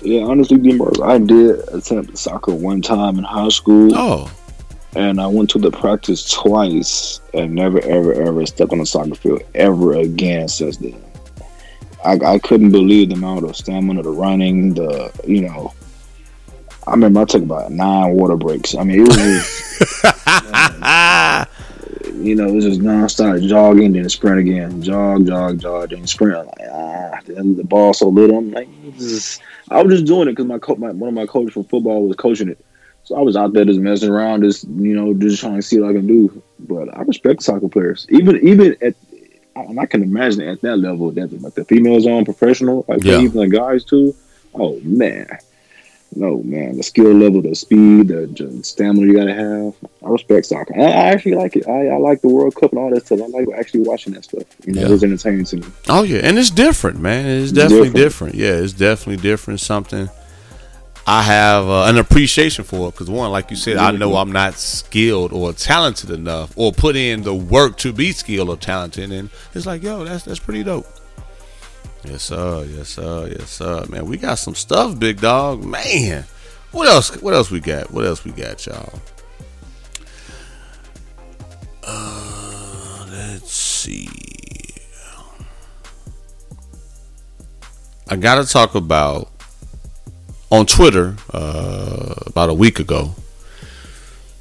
Yeah, honestly, I did attempt soccer one time in high school, Oh, and I went to the practice twice, and never, ever, ever stepped on a soccer field ever again since then. I, I couldn't believe the amount of stamina, the running, the you know. I remember I took about nine water breaks. I mean, it was just, you know, it was just nonstop jogging, then sprint again, jog, jog, jog, then sprint. I'm like, ah, then the ball so little. I'm like, I was just doing it because my, co- my one of my coaches for football was coaching it. So I was out there just messing around, just you know, just trying to see what I can do. But I respect soccer players, even even at, and I can imagine at that level that like the females on professional, like Yeah. even the guys too. Oh man, no, man, the skill level, the speed, the, stamina you gotta have. I respect soccer. I, I actually like it. I, I like the World Cup and all that stuff. I like actually watching that stuff. You know, Yeah. it was entertaining to me. Oh yeah, and it's different, man. It's definitely different. different. Yeah, it's definitely different. Something I have uh, an appreciation for it because one, like you said, I know I'm not skilled or talented enough, or put in the work to be skilled or talented, and it's like, yo, that's that's pretty dope. Yes sir, yes sir, yes sir, man. We got some stuff, big dog, man. What else? What else we got? What else we got, y'all? Uh, let's see. I got to talk about on Twitter uh, about a week ago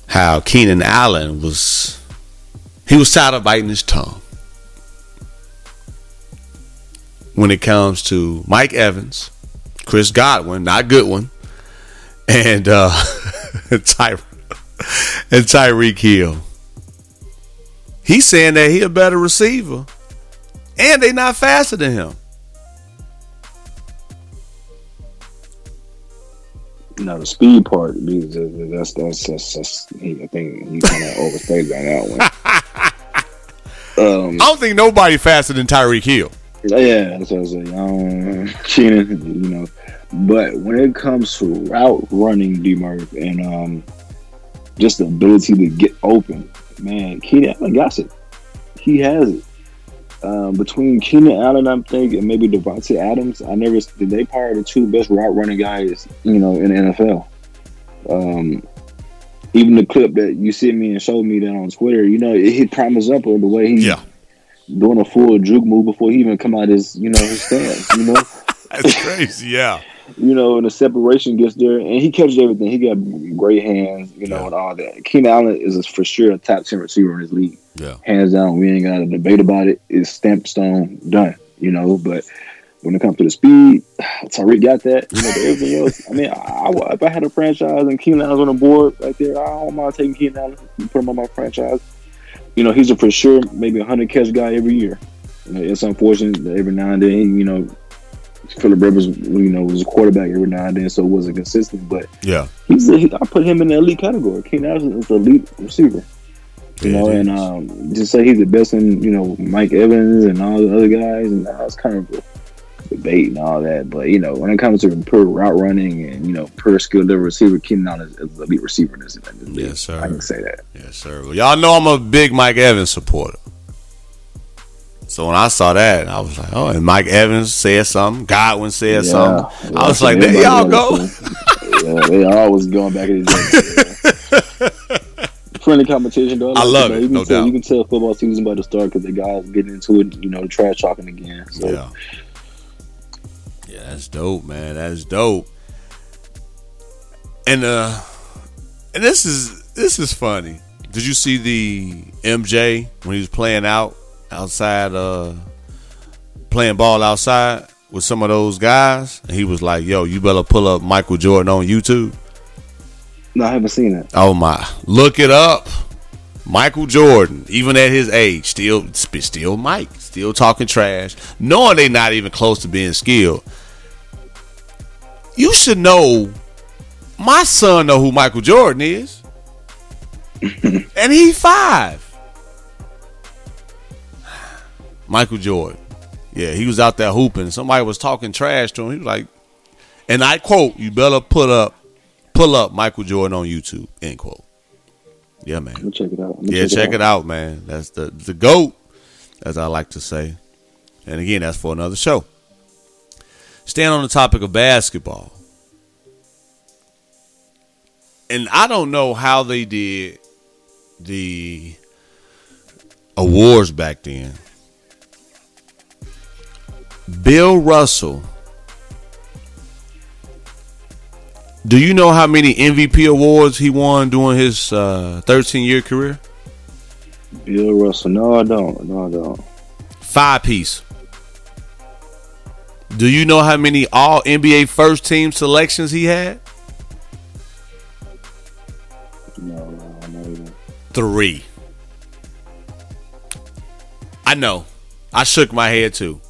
how Keenan Allen was he was tired of biting his tongue when it comes to Mike Evans, Chris Godwin, not Goodwin, and uh, Ty and Tyreek Hill. He's saying that he a better receiver, and they not faster than him. No, the speed part, because that's that's that's, that's he, I think he kind of overstated on that one. Um, I don't think nobody faster than Tyreek Hill. yeah, that's what I say. Um, Keenan, you know, but when it comes to route running, D Murph, and um, just the ability to get open, man, Keenan Allen got it. He has it. Um, between Keenan Allen, I'm thinking, maybe Davante Adams. I never did they probably the two best route running guys, you know, in the NFL. Um, even the clip that you sent me and showed me that on Twitter, you know, it, he primes up on the way he Yeah, doing a full juke move before he even come out his, you know, his stance. You know, that's crazy. Yeah, you know, and the separation gets there, and he catches everything. He got great hands, you know, Yeah. and all that. Keenan Allen is for sure a top ten receiver in his league, yeah, hands down. We ain't got a debate about it. It's stamped stone, done. You know, but when it comes to the speed, Tyreek got that. You know, but everything else. I mean, I, I- if I had a franchise and Keenan Allen's on the board right there, I don't mind taking Keenan Allen and put him on my franchise. You know, he's a for sure maybe a hundred catch guy every year. You know, it's unfortunate that every now and then, you know, Philip Rivers, you know, was a quarterback every now and then, so it wasn't consistent. But yeah. he's, a, he, I put him in the elite category. Keenan Allen is the elite receiver. You Yeah, know, and um, just say he's the best in, you know, Mike Evans and all the other guys, and that's kind of a debate and all that. But you know, when it comes to pure route running and you know, pure skill level receiver, Keenan Allen is, is the elite receiver in this, in this. Yes, sir. I can say that. Yes, sir. Well, y'all know I'm a big Mike Evans supporter. So when I saw that, I was like, oh, and Mike Evans said something. Godwin said something. Yeah, I was like, there y'all go. yeah, they always going back in the day. Friendly competition, though. I love but it, You can no tell, doubt. You can tell football season about to start because the guys getting into it. You know, the trash talking again. So Yeah. Yeah, that's dope, man. That's dope. And uh and this is this is funny. Did you see the MJ when he was playing out outside uh playing ball outside with some of those guys? And he was like, "Yo, you better pull up Michael Jordan on YouTube." no, I haven't seen it. Oh my! Look it up. Michael Jordan, even at his age, still still Mike, still talking trash, knowing they not even close to being skilled. You should know. My son know who Michael Jordan is, and he five. Michael Jordan, yeah, he was out there hooping. Somebody was talking trash to him. He was like, and I quote, "You better put up, pull up Michael Jordan on YouTube." End quote. Yeah, man. Check it out. Yeah, check it out, man. That's the the goat, as I like to say. And again, that's for another show. Staying on the topic of basketball, and I don't know how they did the awards back then. Bill Russell. Do you know how many MVP awards he won during his uh, 13 year career? Bill Russell. No, I don't. No, I don't. Five piece. Do you know how many all NBA first team selections he had? No, no, I'm not even. Three. I know. I shook my head too.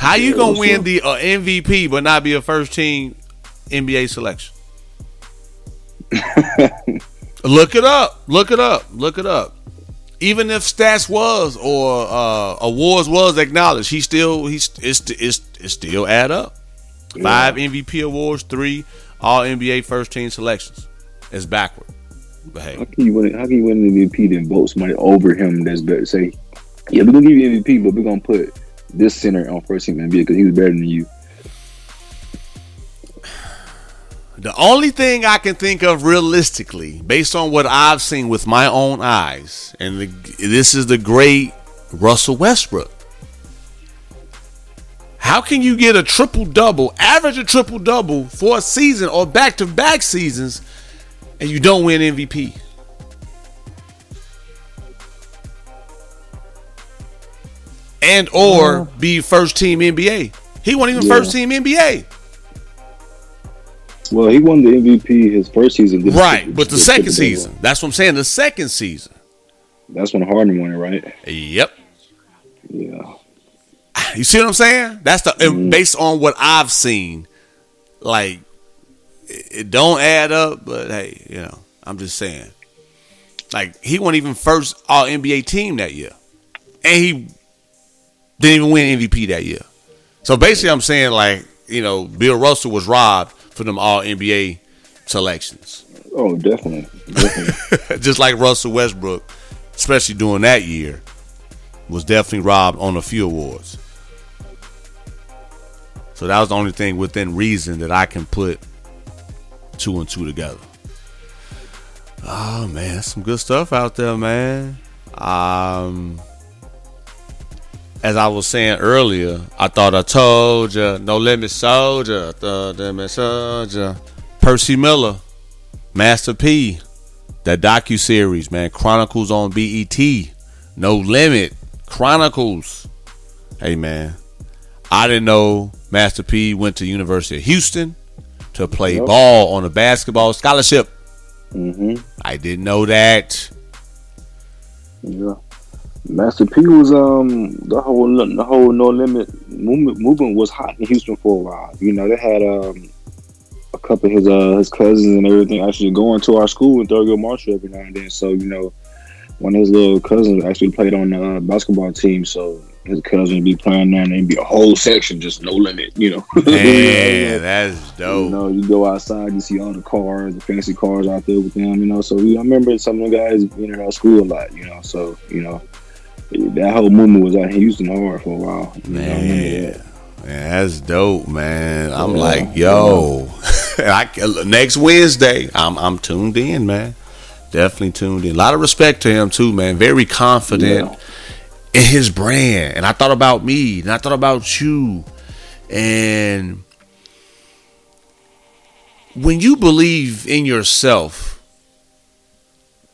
How you gonna win the uh, MVP but not be a first team NBA selection. Look it up. Look it up. Look it up. Even if stats was or uh, awards was acknowledged, he still he's it's it's, it's still add up. Five MVP awards, three All NBA first team selections. It's backward. But hey, How can you win? How can you win an MVP then vote somebody over him that's better? Say, yeah, we're gonna give you MVP, but we're gonna put this center on first team NBA because he was better than you. The only thing I can think of realistically, based on what I've seen with my own eyes, and the, this is the great Russell Westbrook. How can you get a triple double, average a triple double for a season or back to back seasons, and you don't win MVP? And or oh. be first team NBA. He wasn't even Yeah. first team NBA. Well, he won the MVP his first season. This- Right, but the this second triple-double. season. That's what I'm saying. The second season. That's when Harden won it, right? Yep. Yeah. You see what I'm saying? That's the and mm-hmm. based on what I've seen. Like it, it don't add up, but hey, you know, I'm just saying. Like he wasn't even first all NBA team that year. And he didn't even win MVP that year. So basically I'm saying like, you know, Bill Russell was robbed for them all NBA selections. Oh, definitely, definitely. just like Russell Westbrook, especially during that year, was definitely robbed on a few awards. So that was the only thing within reason that I can put two and two together. Oh man, some good stuff out there, man. Um, as I was saying earlier, I thought I told you, no limit soldier, I limit soldier. Percy Miller, Master P, that docu series, man, Chronicles on BET, No Limit, Chronicles. Hey, man, I didn't know Master P went to University of Houston to play Yep. ball on a basketball scholarship. hmm I didn't know that. Yeah. Master P was um the whole the whole no limit movement movement was hot in Houston for a while. You know they had um a couple of his uh his cousins and everything actually going to our school in Thurgood Marshall every now and then. So you know one of his little cousins actually played on the uh, basketball team. So his cousin would be playing there and there'd be a whole section just no limit. You know. Man, that's dope. You know, you go outside, you see all the cars, the fancy cars out there with them, you know. So we, I remember some of the guys being in our school a lot, you know. So, you know, that whole movement was out in Houston hard for a while. You I remember Man, that. man, that's dope, man. I'm Yeah, like, yo, I, next Wednesday, I'm I'm tuned in, man. Definitely tuned in. A lot of respect to him too, man. Very confident Yeah. in his brand. And I thought about me, and I thought about you, and when you believe in yourself,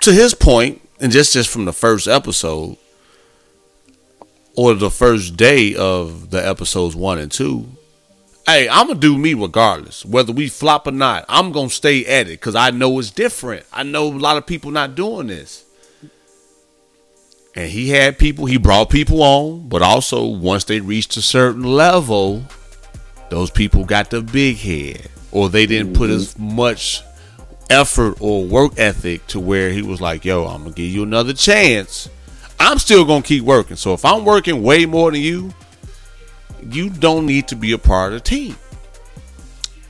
to his point, and just just from the first episode or the first day of the episodes one and two, hey, I'm gonna do me regardless, whether we flop or not. I'm gonna stay at it because I know it's different. I know a lot of people not doing this. And he had people, he brought people on, but also once they reached a certain level, those people got the big head, or they didn't put as mm-hmm. much effort or work ethic to where he was like, "Yo, I'm gonna give you another chance. I'm still gonna keep working. So if I'm working way more than you, you don't need to be a part of the team."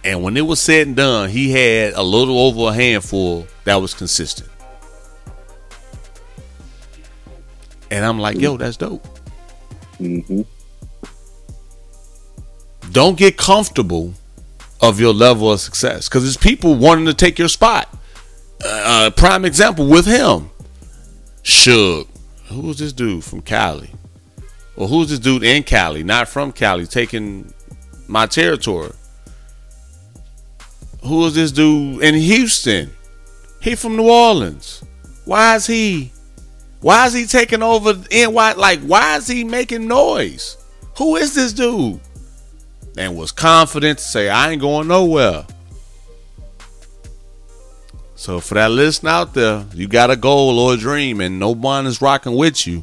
And when it was said and done, he had a little over a handful that was consistent. And I'm like, yo, that's dope. hmm Don't get comfortable of your level of success because there's people wanting to take your spot. Uh, prime example with him, Suge. Who was this dude from Cali? Or who's this dude in Cali, not from Cali, taking my territory? Who is this dude in Houston? He from New Orleans. Why is he? Why is he taking over NY? Like, why is he making noise? Who is this dude? And was confident to say, I ain't going nowhere. So for that listener out there, you got a goal or a dream and no one is rocking with you.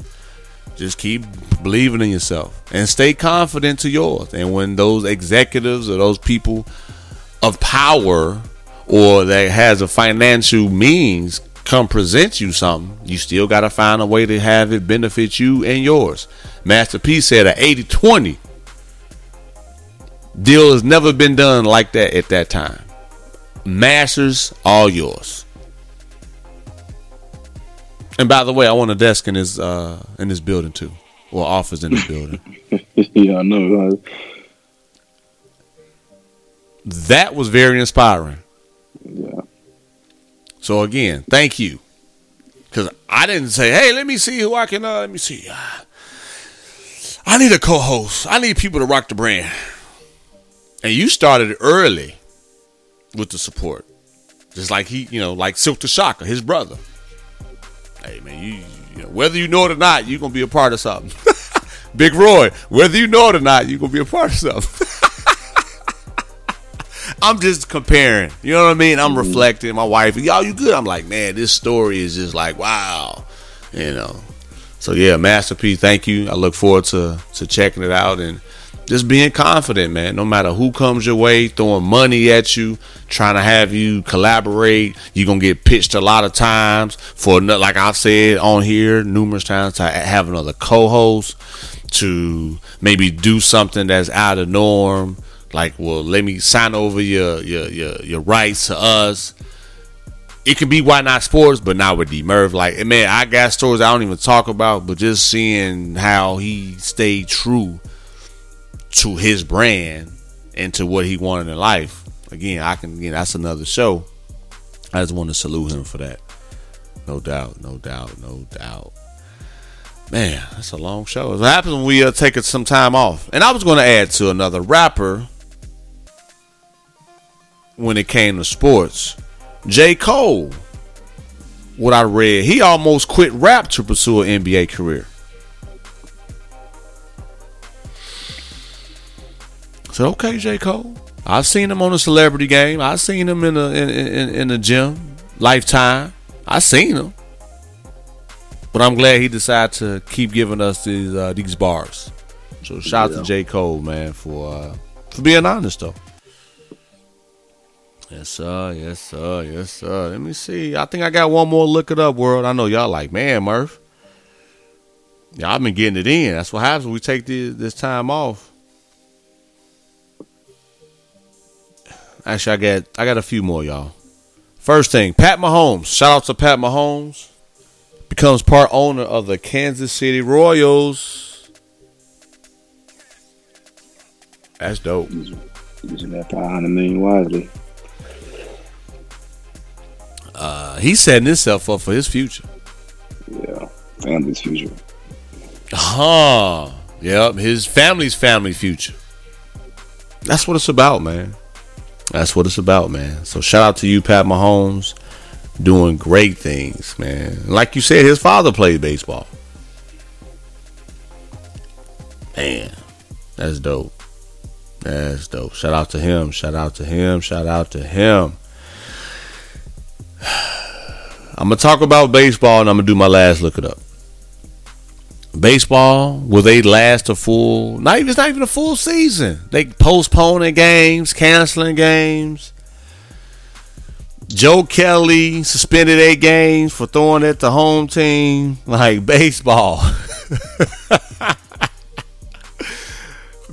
Just keep believing in yourself and stay confident to yours. And when those executives or those people of power or that has a financial means come present you something, you still got to find a way to have it benefit you and yours. Master P said a 80 20 deal has never been done like that at that time. Masters, all yours. And by the way, I want a desk in this uh in this building too, or office in this building. yeah, I know. that was very inspiring. Yeah. So again, thank you. Cause I didn't say, hey, let me see who I can uh, let me see. I need a co-host. I need people to rock the brand. And you started early with the support. Just like he, you know, like Silk the Shocker, his brother. Hey man, you, you know, whether you know it or not, you're gonna be a part of something. Big Roy, whether you know it or not, you're gonna be a part of something. I'm just comparing. You know what I mean? I'm mm-hmm. reflecting. My wife, y'all, you good? I'm like, man, this story is just like, wow. You know. So yeah, Master P, thank you. I look forward to to checking it out and just being confident, man. No matter who comes your way, throwing money at you, trying to have you collaborate, you're gonna get pitched a lot of times for like I've said on here numerous times to have another co-host to maybe do something that's out of norm. Like, well, let me sign over your your your, your rights to us. It could be why not sports, but not with D Murph. Like, man, I got stories I don't even talk about, but just seeing how he stayed true to his brand and to what he wanted in life. Again, I can again that's another show. I just want to salute him for that. No doubt, no doubt, no doubt. Man, that's a long show. What happens when we uh, take some time off? And I was going to add to another rapper when it came to sports. J. Cole, what I read, he almost quit rap to pursue an NBA career. Said, okay, J. Cole. I've seen him on a celebrity game. I've seen him in a in, in, in the gym, lifetime. I seen him. But I'm glad he decided to keep giving us these uh, these bars. So shout yeah. out to J. Cole, man, for uh, for being honest though. Yes, sir. Yes, sir. Yes, sir. Let me see. I think I got one more look it up, world. I know y'all like, man, Murph. Y'all been getting it in. That's what happens when we take this, this time off. Actually, I got I got a few more, y'all. First thing, Pat Mahomes. Shout out to Pat Mahomes. Becomes part owner of the Kansas City Royals. That's dope. Using that five hundred million wisely. Uh, he's setting himself up for his future. Yeah, family's future. Huh. Yep, his family's family future. That's what it's about, man. That's what it's about, man. So shout out to you, Pat Mahomes, doing great things, man. Like you said, his father played baseball. Man, that's dope. That's dope. Shout out to him. Shout out to him. Shout out to him. I'm gonna talk about baseball and I'm gonna do my last look it up baseball will they last a full not even it's not even a full season. They postponing games canceling games. Joe kelly suspended eight games for throwing at the home team like baseball.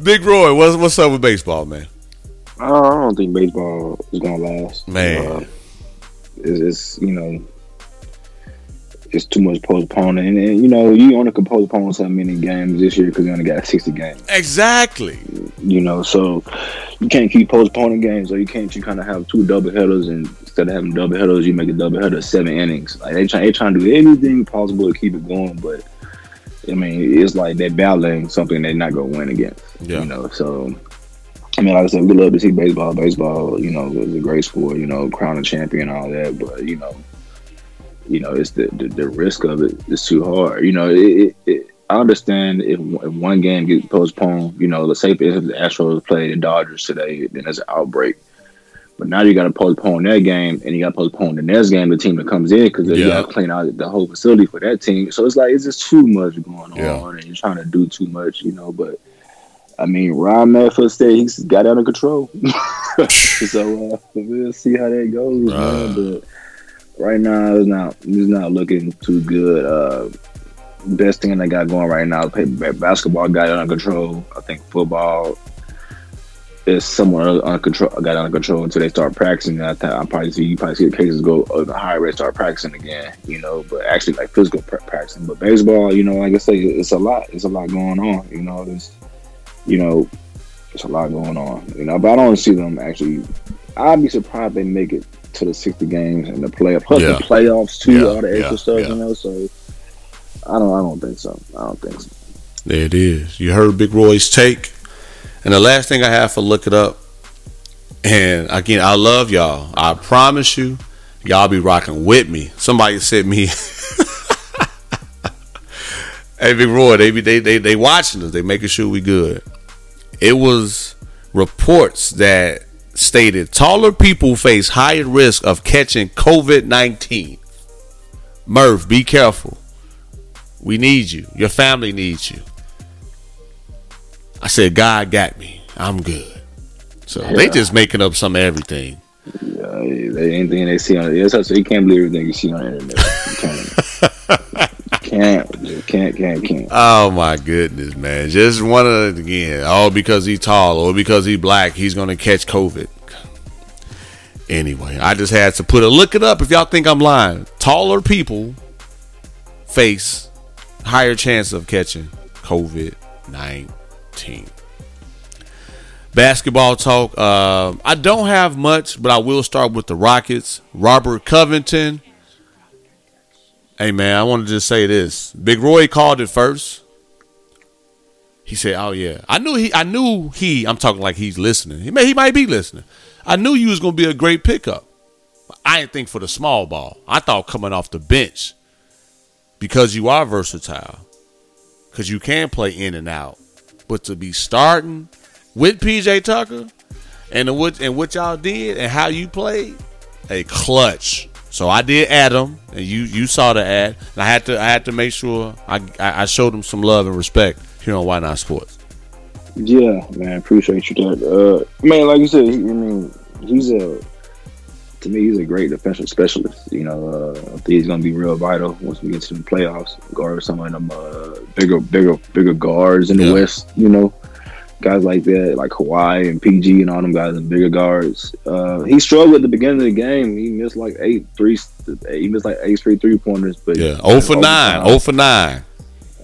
Big roy what's, what's up with baseball man? I don't think baseball is gonna last. Man. Uh, it's, it's you know it's too much postponing. And, and, you know, you only can postpone so many games this year because you only got 60 games. Exactly. You know, so you can't keep postponing games, or you can't you kind of have two double headers, and instead of having double headers, you make a double header seven innings. Like they try, they trying to do anything possible to keep it going, but I mean, it's like they're battling something they're not gonna win against. Yeah. You know, so. I mean, like I said, we love to see baseball. Baseball, you know, is a great sport. You know, crown a champion, and all that. But you know, you know, it's the, the, the risk of it is too hard. You know, it, it, I understand if, if, one game gets postponed, you know, let's say if the Astros play the Dodgers today, then there's an outbreak. But now you got to postpone that game, and you got to postpone the next game, the team that comes in, because yeah. you got to clean out the whole facility for that team. So it's like it's just too much going yeah. on, and you're trying to do too much, you know. But I mean, Rob Manfred said he's got it under control. so uh, we'll see how that goes, Uh. man. But right now, it's not it's not looking too good. Uh, best thing they got going right now basketball got it under control. I think football is somewhat under control. I got under control until they start practicing. I think I probably see you probably see the cases go at a higher rate, start practicing again. You know, but actually like physical pra- practicing. But baseball, you know, like I say, it's a lot. It's a lot going on. You know, it's you know, it's a lot going on. You know, but I don't see them actually. I'd be surprised they make it to the sixty games and the playoff plus Yeah. the playoffs too, Yeah, all the extra yeah, stuff. You know, so I don't. I don't think so. I don't think so. There it is. You heard Big Roy's take. And the last thing I have for look it up. And again, I love y'all. I promise you, y'all be rocking with me. Somebody sent me Hey Big Roy, they be they, they they watching us, they making sure we good. It was reports that stated taller people face higher risk of catching COVID nineteen. Murph, be careful. We need you. Your family needs you. I said, God got me. I'm good. So they just making up some everything. Yeah, anything they see on it. So you can't believe everything you see on the internet. Can't. can't. Can't. Can't. Oh my goodness, man! Just one of the, again, all because he's tall or because he's black, he's gonna catch COVID. Anyway, I just had to put a look it up if y'all think I'm lying. Taller people face higher chance of catching COVID nineteen. Basketball talk. Um, I don't have much, but I will start with the Rockets. Robert Covington. Hey man, I want to just say this. Big Roy called it first. He said, "Oh yeah, I knew he. I knew he. I'm talking like he's listening. He may. He might be listening. I knew you was gonna be a great pickup. I didn't think for the small ball. I thought coming off the bench because you are versatile, because you can play in and out. But to be starting with PJ Tucker and what and what y'all did and how you played, a clutch. So I did add him, and you you saw the ad. And I had to I had to make sure I I I showed him some love and respect here on Why Not Sports. Yeah, man. Appreciate you. That. Uh, man, like you said, he, I mean, he's a. To me, he's a great defensive specialist. You know, uh, I think he's going to be real vital once we get to the playoffs. Guard some of them uh, bigger, bigger, bigger guards in the West. You know, guys like that, like Kawhi and PG and all them guys, and bigger guards. Uh, he struggled at the beginning of the game. He missed like eight three. He missed like eight straight three pointers. But Yeah, 0 for nine, 0 for nine.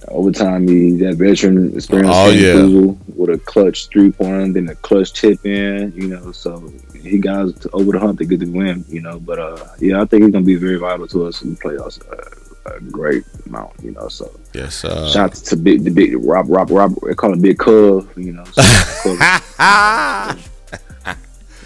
overtime, he that veteran experience. Oh, yeah. with a clutch three pointer, then a clutch tip in. You know, so he got over the hump to get the win. You know, but uh, yeah, I think he's gonna be very vital to us in the playoffs. Uh, a great amount. You know, so Yes, uh, shout out to big the big Rob Rob Rob. They call him Big Cub. You know, so,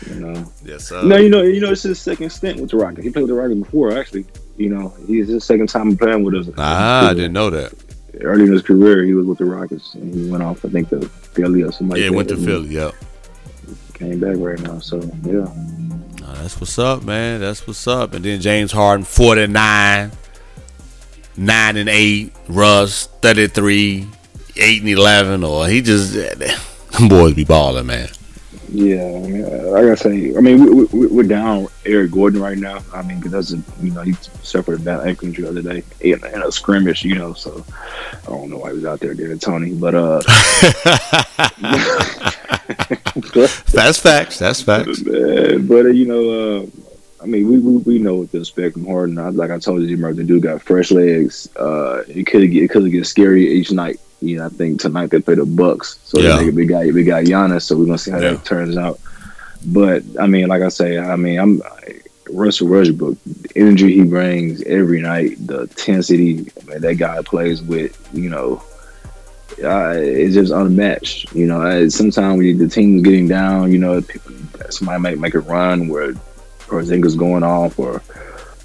you know. yes, uh, No, you know, you know, it's his second stint with the Rockets. He played with the Rockets before, actually. You know, he's his second time playing with us. ah, I didn't know that. early in his career, he was with the Rockets, and he went off, I think, to Philly or somebody. Yeah, went to Philly. Yep. Came back right now, so yeah. That's what's up, man. That's what's up. And then James Harden, 49, 9 and 8, Russ, 33, 8 and 11. Or he just, them boys be balling, man. Yeah, I mean, uh, like I say, I mean, we, we, we're down Eric Gordon right now. I mean, because that's a, you know he suffered a bad ankle injury the other day in, in a scrimmage, you know. So I don't know why he was out there there, Tony. But uh, That's facts. That's facts. Uh, but uh, you know, uh, I mean, we, we we know what to expect from Harden. I, like I told you, Jim, the dude got fresh legs. Uh, it could get it could get scary each night. You know, I think tonight they play the Bucks, so Yeah. they we got we got Giannis, so we're gonna see how Yeah. that turns out. But I mean, like I say, I mean, I'm Russell Westbrook. The energy he brings every night, the intensity man, that guy plays with, you know. Uh, it's just unmatched, you know. Sometimes when the team's getting down, you know, people, somebody might make a run where Porzingis going off, or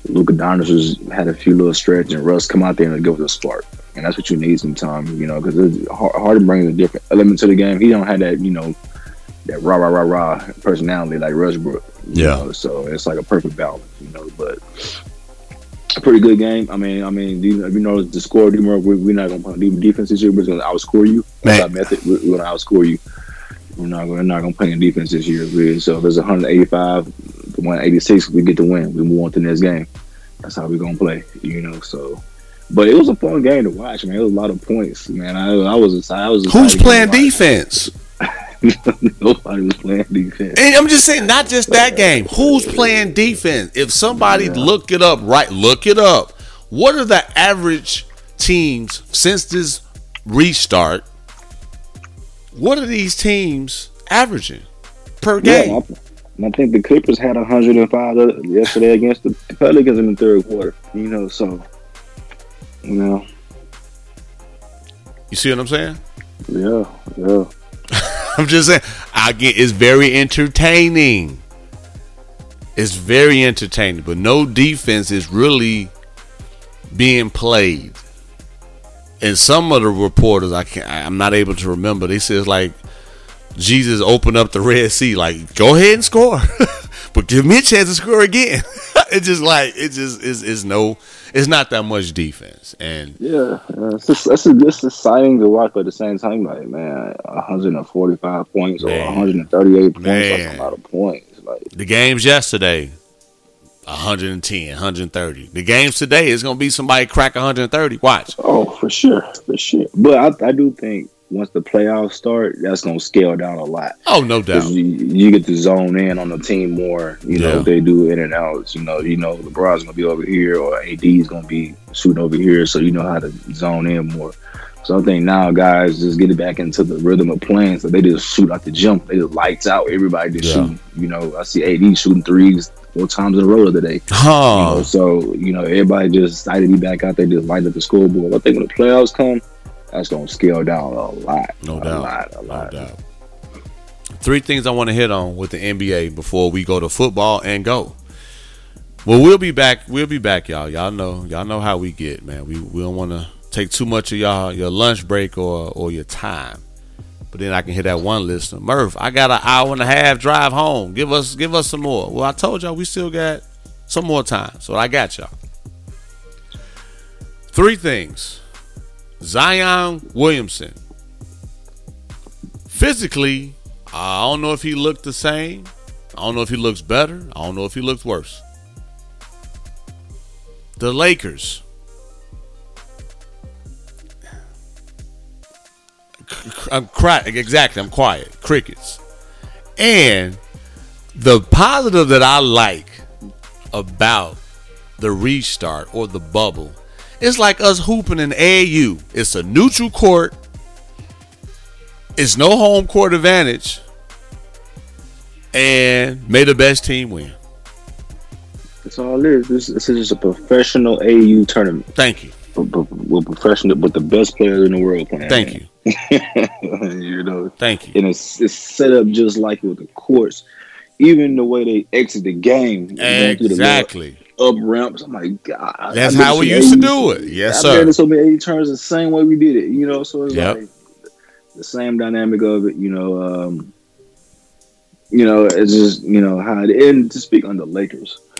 Luka Doncic has had a few little stretch, and Russ come out there and give it a spark, and that's what you need sometimes, you know, because it's hard, hard to bring a different element to the game. He don't have that, you know, that rah rah rah rah personality like Westbrook. you Yeah. know, so it's like a perfect balance, you know. But a pretty good game. I mean, I mean, you know, you know the score. You know, we- we're not gonna play defense this year. We're gonna outscore you. That's our method. We're, we're gonna outscore you. We're not gonna not gonna play in defense this year. Really. So if it's 185, 186, we get the win. We move on to the next game. That's how we're gonna play. You know. So, but it was a fun game to watch, man. It was a lot of points, man. I, I was excited. I was Who's excited to playing defense? Nobody was playing defense. And I'm just saying, not just that game. Who's playing defense? If somebody Yeah. look it up, right? Look it up. What are the average teams since this restart? What are these teams averaging per game? I, and I think the Clippers had 105 yesterday against the Pelicans in the third quarter. You know, so you know, You see what I'm saying? yeah, yeah. I'm just saying. I get it's very entertaining. It's very entertaining, but no defense is really being played. And some of the reporters, I can't, I'm not able to remember. They says like Jesus opened up the Red Sea, like go ahead and score, but give me a chance to score again. it's just like it just is is no, it's not that much defense, and Yeah, yeah. It's just, it's, it's exciting to watch, but at the same time, like man, 145 points or 138 points, Man. that's a lot of points. Like, The games yesterday, 110, 130. The games today is going to be somebody crack 130. Watch. oh, for sure, for sure. But I, I do think once the playoffs start, that's gonna scale down a lot. Oh, no doubt. You, you get to zone in on the team more. You know, Yeah. if they do in and outs. You know, you know LeBron's gonna be over here or AD's gonna be shooting over here, so you know how to zone in more. So I think now guys just get it back into the rhythm of playing. So they just shoot out the jump. They just lights out. Everybody just Yeah. shooting. You know, I see AD shooting threes four times in a row today. You know, so you know everybody just excited to be back out there, just light up the scoreboard. I think when the playoffs come, that's gonna scale down a lot. No a doubt. lot, a No doubt. Three things I want to hit on with the NBA before we go to football and go. Well, we'll be back. We'll be back, y'all. Y'all know, y'all know how we get, man. We we don't want to take too much of y'all your lunch break or or your time. But then I can hit that one listener, Murph. I got an hour and a half drive home. Give us give us some more. Well, I told y'all we still got some more time, so I got y'all. Three things. Zion Williamson. Physically, I don't know if he looked the same. I don't know if he looks better. I don't know if he looks worse. The Lakers. I'm quiet. Exactly. I'm quiet. Crickets. And the positive that I like about the restart or the bubble, it's like us hooping in AAU. It's a neutral court. It's no home court advantage. And may the best team win. That's all it is. This, this is just a professional AU tournament. Thank you. But, but, with professional, with the best players in the world playing. Thank you. you. know, Thank you. and it's, it's set up just like with the courts. Even the way they exit the game, the Exactly. Up ramps. I'm like, God, That's how we been used to do it. Yes, I've sir. been in so many AU turns the same way we did it. You know, so it's Yep. like the same dynamic of it. You know, um, you know, it's just you know how. It, and to speak on the Lakers.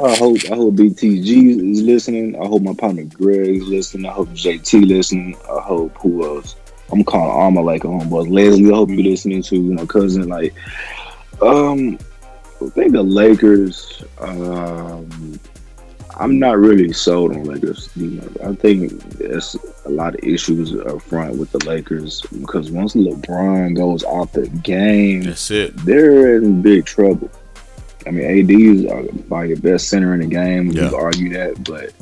I hope I hope BTG is listening. I hope my partner Greg is listening. I hope JT listening. I hope who else? I'm calling all my like homeboys. Leslie, I hope you're listening to you know cousin. Like, um, I think the Lakers. Um, I'm not really sold on Lakers. You know, I think there's a lot of issues up front with the Lakers because once LeBron goes out the game, That's it. they're in big trouble. I mean, AD is uh, probably the best center in the game. You Yeah. can argue that, but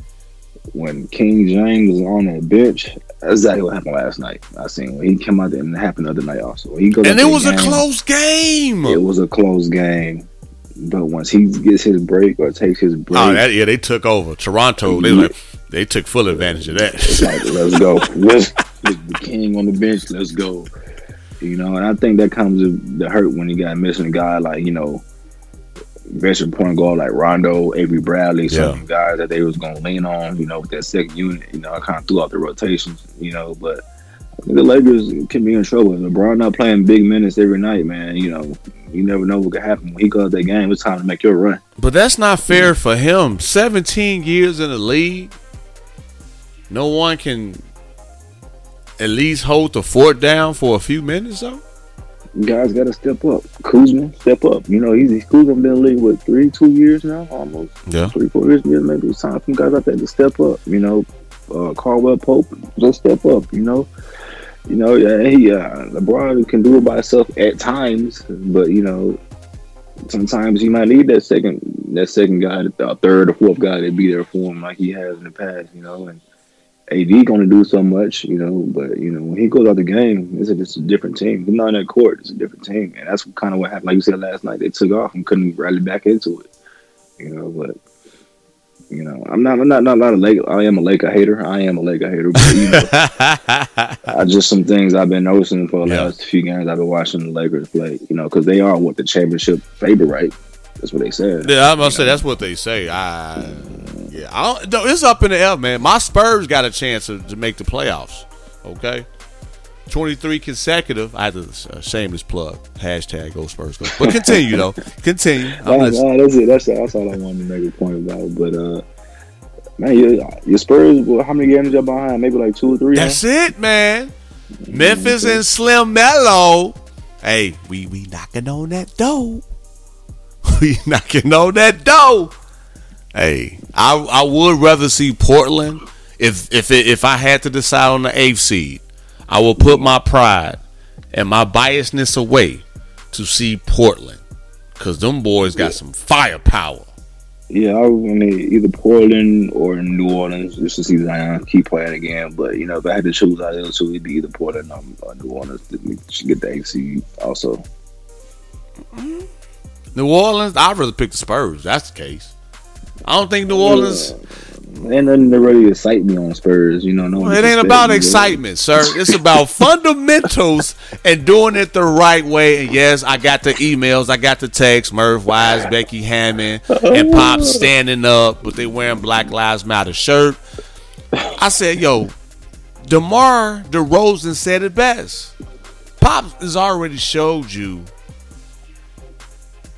when King James is on that bench, that's exactly what happened last night. I seen when he came out and it happened the other night also. When he goes And it was a close game. It was a close game, but once he gets his break or takes his oh, break, Oh, that, yeah, they took over. Toronto, they like, they took full advantage of that. like, let's go. Let's, the king on the bench. Let's go. You know, and I think that comes the hurt when you got missing a guy like you know, veteran point guard like Rondo, Avery Bradley, some Yeah. guys that they was gonna lean on. You know, with that second unit. You know, I kind of threw out the rotations. You know, but the Lakers can be in trouble. LeBron not playing big minutes every night, man. You know, you never know what could happen when he goes that game. It's time to make your run. But that's not fair for him. 17 years in the league. No one can at least hold the fort down for a few minutes though? Guys got to step up. Kuzma, step up. You know, he's, he's Kuzma been in the league what three, two years now, almost Yeah. three, four years. Maybe it's time for guys out there to step up. You know, uh, Caldwell Pope, just step up. You know, you know, yeah, he uh, LeBron can do it by himself at times, but you know, sometimes he might need that second, that second guy, the third or fourth guy to be there for him, like he has in the past. You know, and AD going to do so much, you know, but you know when he goes out the game, it's a, a different team. He's not on that court; it's a different team, and that's kind of what happened. Like you said last night, they took off and couldn't rally back into it, you know. But you know, I'm not, I'm not, not, a Laker. I am a Laker hater. I am a Laker hater, but you know, I just some things I've been noticing for the Yeah. last few games I've been watching the Lakers play, you know, because they are what the championship favorite, right? That's what they said. Yeah, I'm gonna say that's what they say. I yeah, I don't, it's up in the air, man. My Spurs got a chance to, to make the playoffs. Okay, twenty three consecutive. I had a uh, shameless plug. Hashtag Go Spurs Go. But continue though. Continue. I'm Oh, listening. no, that's it. That's that's all I wanted to make a point about. But uh, man, your, your Spurs. How many games y'all behind? Maybe like two or three. That's it, man. Memphis and Slim Mellow. Hey, we we knocking on that door. we knocking on that door. Hey, I I would rather see Portland if if it, if I had to decide on the eighth seed. I will put my pride and my biasness away to see Portland because them boys got some firepower. Yeah, I to either Portland or New Orleans just to see Zion keep playing again. But you know, if I had to choose out of those two, it'd be either Portland or, New Orleans to should get the AC also. Mm-hmm. New Orleans, I'd rather pick the Spurs. That's the case. I don't think New Orleans. Ain't nothing to really excite me on Spurs. You know, no. Well, it ain't about excitement, sir. It's about fundamentals and doing it the right way. And yes, I got the emails, I got the texts. Merv Wise, Becky Hammon, and Pop standing up, but they wearing Black Lives Matter shirt. I said, yo, DeMar DeRozan said it best. Pop has already showed you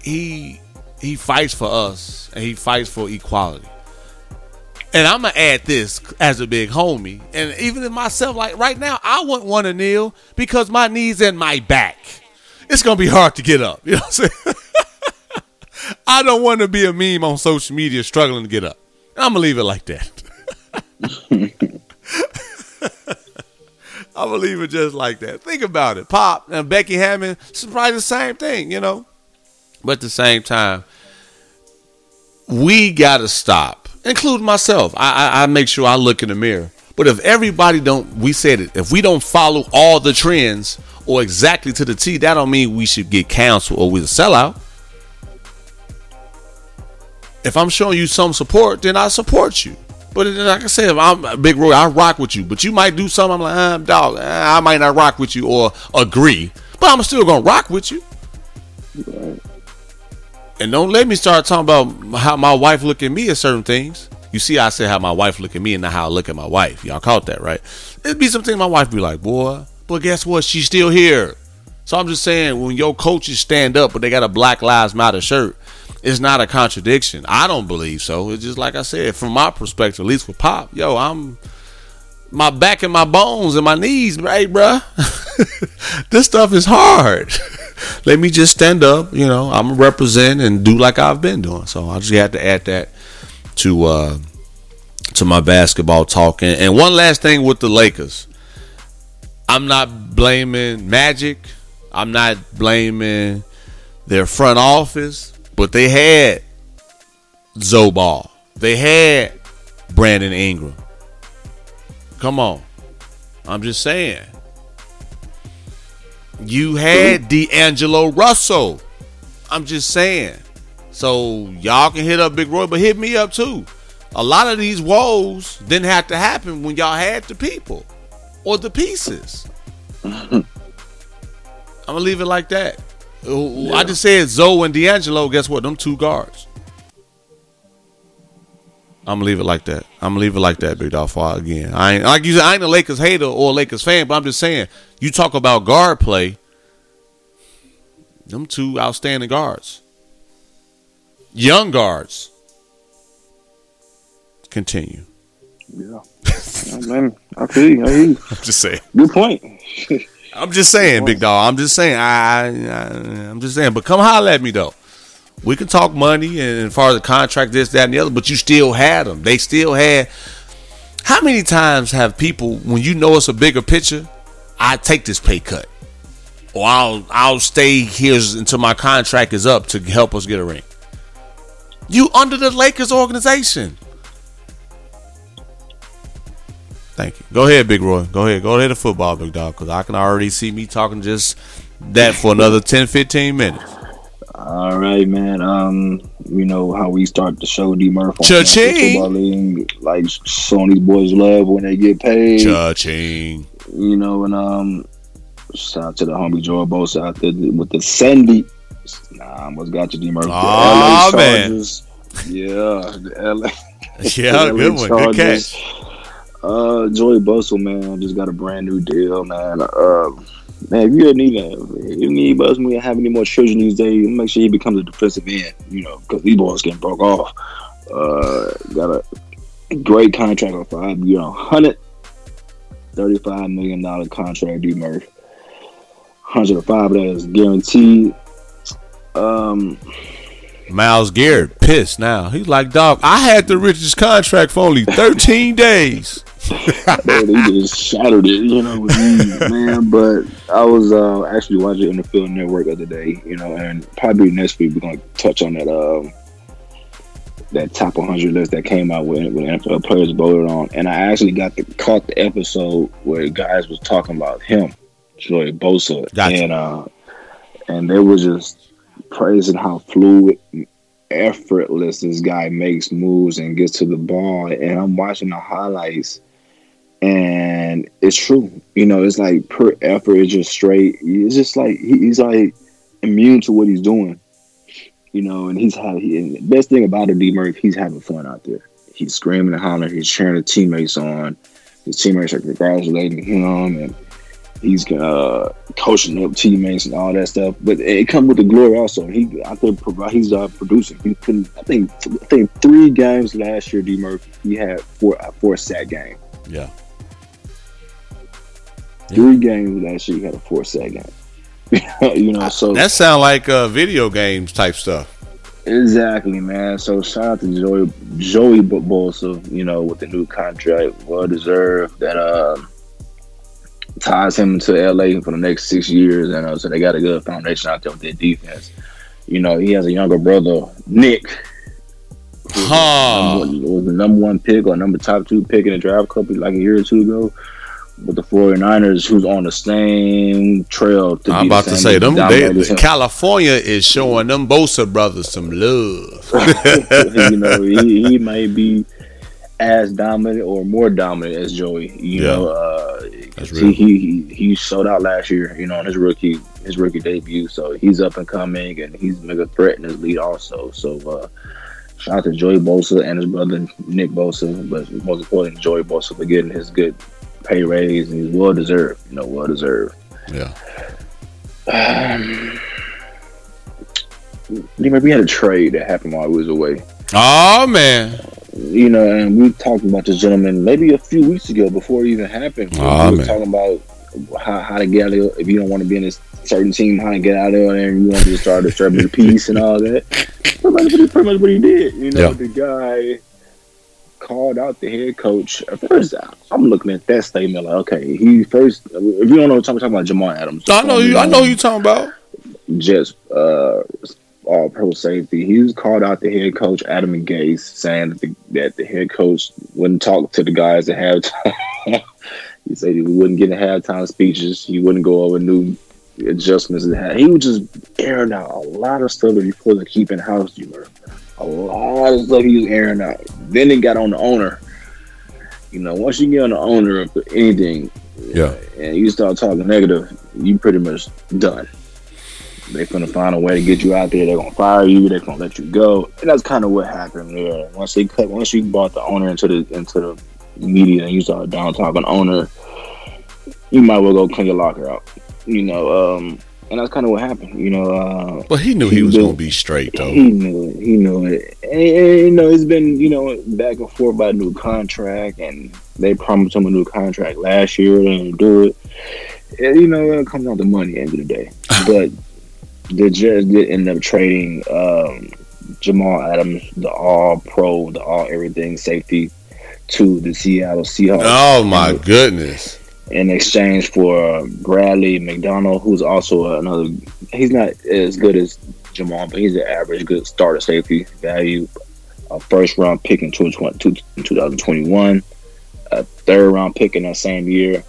he he fights for us and he fights for equality. And I'm gonna add this as a big homie, and even in myself, like right now, I wouldn't want to kneel because my knees and my back. It's gonna be hard to get up. You know what I'm saying? I don't want to be a meme on social media struggling to get up. I'm gonna leave it like that. I'm gonna leave it just like that. Think about it. Pop and Becky Hammon, it's probably the same thing, you know. But at the same time, we gotta stop, including myself. I, I, I make sure I look in the mirror. But if everybody don't, we said it. If we don't follow all the trends or exactly to the T, that don't mean we should get canceled or we're a sellout. If I'm showing you some support, then I support you. But like I said, if I'm a Big Roy, I rock with you. But you might do something. I'm like, ah, dog, ah, I might not rock with you or agree, but I'm still gonna rock with you. And don't let me start talking about how my wife look at me at certain things. You see, I said how my wife look at me and not how I look at my wife. Y'all caught that, right? It'd be something my wife be like, boy, but guess what? She's still here. So I'm just saying, when your coaches stand up, but they got a Black Lives Matter shirt, it's not a contradiction. I don't believe so. It's just like I said, from my perspective, at least with Pop, yo, I'm my back and my bones and my knees, hey, bruh. this stuff is hard. Let me just stand up. You know, I'm gonna represent and do like I've been doing. So I just had to add that to uh to my basketball talk. And, and one last thing with the Lakers, I'm not blaming Magic. I'm not blaming their front office, but they had Zo Ball. They had Brandon Ingram. Come on. I'm just saying. You had D'Angelo Russell. I'm just saying. So y'all can hit up Big Roy, but hit me up too. A lot of these woes didn't have to happen when y'all had the people or the pieces. I'm gonna leave it like that. Uh, I just said Zoe and D'Angelo. Guess what? Them two guards. I'm gonna leave it like that. I'm gonna leave it like that, Big Dog. For again, I ain't like you said. I ain't a Lakers hater or a Lakers fan, but I'm just saying. You talk about guard play. Them two outstanding guards, young guards. Continue. Yeah. Man, I feel you. I hear you. I'm just saying. Good point. I'm just saying, big dog. I'm just saying. I, I, I'm just saying. But come holler at me though. We can talk money and as far as the contract, this, that, and the other. But you still had them. They still had. How many times have people, when you know it's a bigger picture, I take this pay cut, or I'll I'll stay here until my contract is up to help us get a ring. You under the Lakers organization. Thank you. Go ahead, Big Roy. Go ahead. Go ahead to football, Big Dog, because I can already see me talking just that for another 10, 15 minutes. All right, man. Um, you know how we start the show, D Murph. Cha-ching. League, like Sony's boys love when they get paid. Cha-ching. You know, and um, shout out to the homie Joe Bosa out there with the Sandy. Nah, I almost got you, D Murph. LA man. Yeah, the LA. Yeah, the good LA one. Good catch. Uh, Joey Bosa, man, just got a brand new deal, man. Uh, man, if you need a, if need Bus, we have any more children these days, make sure he becomes a defensive end, you know, because these boys getting broke off. Uh, got a great contract on five, you know, hundred thirty-five million dollar contract, D Murph. Hundred five that is guaranteed. Um, Myles Garrett pissed now. He's like, dog, I had the richest contract for only 13 days. Man, he just shattered it, you know, man. But I was uh, actually watching NFL Network the other day, you know, and probably next week we're gonna touch on that um, that top 100 list that came out with when NFL players voted on, and I actually got the caught the episode where guys was talking about him, Joy Bosa, Gotcha. and uh, and they were just praising how fluid. Effortless, this guy makes moves and gets to the ball, and I'm watching the highlights, and it's true. You know, it's like per effort, it's just straight. It's just like he's like immune to what he's doing. You know, and he's having he, and the best thing about it, D Murphy, he's having fun out there. He's screaming and hollering. He's cheering his teammates on. His teammates are congratulating him, and he's uh, coaching up teammates and all that stuff. But it comes with the glory also. He out there. He's uh, producing. He couldn't. I think. I think three games last year, D Murphy. He had four a four sack game. Yeah. Three games last year, he had a four sack game. you know, so That sound like uh, video games type stuff. exactly, man. So shout out to Joey Joey Bosa, you know, with the new contract, well deserved. That uh, ties him to LA for the next six years, and uh, so they got a good foundation out there with their defense. You know, he has a younger brother, Nick, Huh. was the number one pick or number top two pick in the draft couple like a year or two ago. With the 49ers, who's on the same trail to I'm be about the to say them. They, dominant as him. California is showing them Bosa brothers some love. you know, he, he may be as dominant or more dominant as Joey. You Yeah. know, uh, That's he, real. he he he showed out last year. You know, on his rookie his rookie debut. So he's up and coming, and he's mega threat in his lead also. So uh, shout out to Joey Bosa and his brother Nick Bosa, but most importantly, Joey Bosa for getting his good pay raise, and he's well deserved. You know, well deserved. Yeah. Um, we had a trade that happened while I was away. Oh man. you know, and we talked about this gentleman maybe a few weeks ago before it even happened. Aw, we were talking about how, how to get out of if you don't want to be in a certain team, how to get out of there, and you want to start disturbing the peace and all that. Pretty much, what he- pretty much what he did. You know, Yeah. the guy called out the head coach. At first, I'm looking at that statement like, okay, he first. If you don't know, what I'm talking about Jamal Adams. I know you. I know you talking about. just uh, all pro safety. He was called out the head coach Adam and Gase, saying that the, that the head coach wouldn't talk to the guys at halftime. he said he wouldn't get in halftime speeches. He wouldn't go over new adjustments. He was just airing out a lot of stuff that he supposed to keep in house. You know, a lot of stuff he was airing out. Then it got on the owner. You know, once you get on the owner of anything, Yeah. and you start talking negative, you pretty much done. They're gonna find a way to get you out there. They're gonna fire you. They're gonna let you go, and that's kind of what happened. Yeah, once they cut, once you brought the owner into the into the media and you started down talking owner, you might well go clean your locker out. You know, um, and that's kind of what happened. You know, uh, But he knew he He was gonna be straight though. he knew it. He knew it. And, and, you know, it's been you know back and forth about a new contract, and They promised him a new contract last year. They didn't do it. And, you know, it comes down to money at the end of the day. But the Jets did end up trading um, Jamal Adams, the All Pro, the All Everything safety, to the Seattle Seahawks. Oh my goodness! In exchange for Bradley McDougald, who's also another. He's not as good as Jamal, but he's an average good starter safety value. A first round pick in 2021, a third round pick in that same year,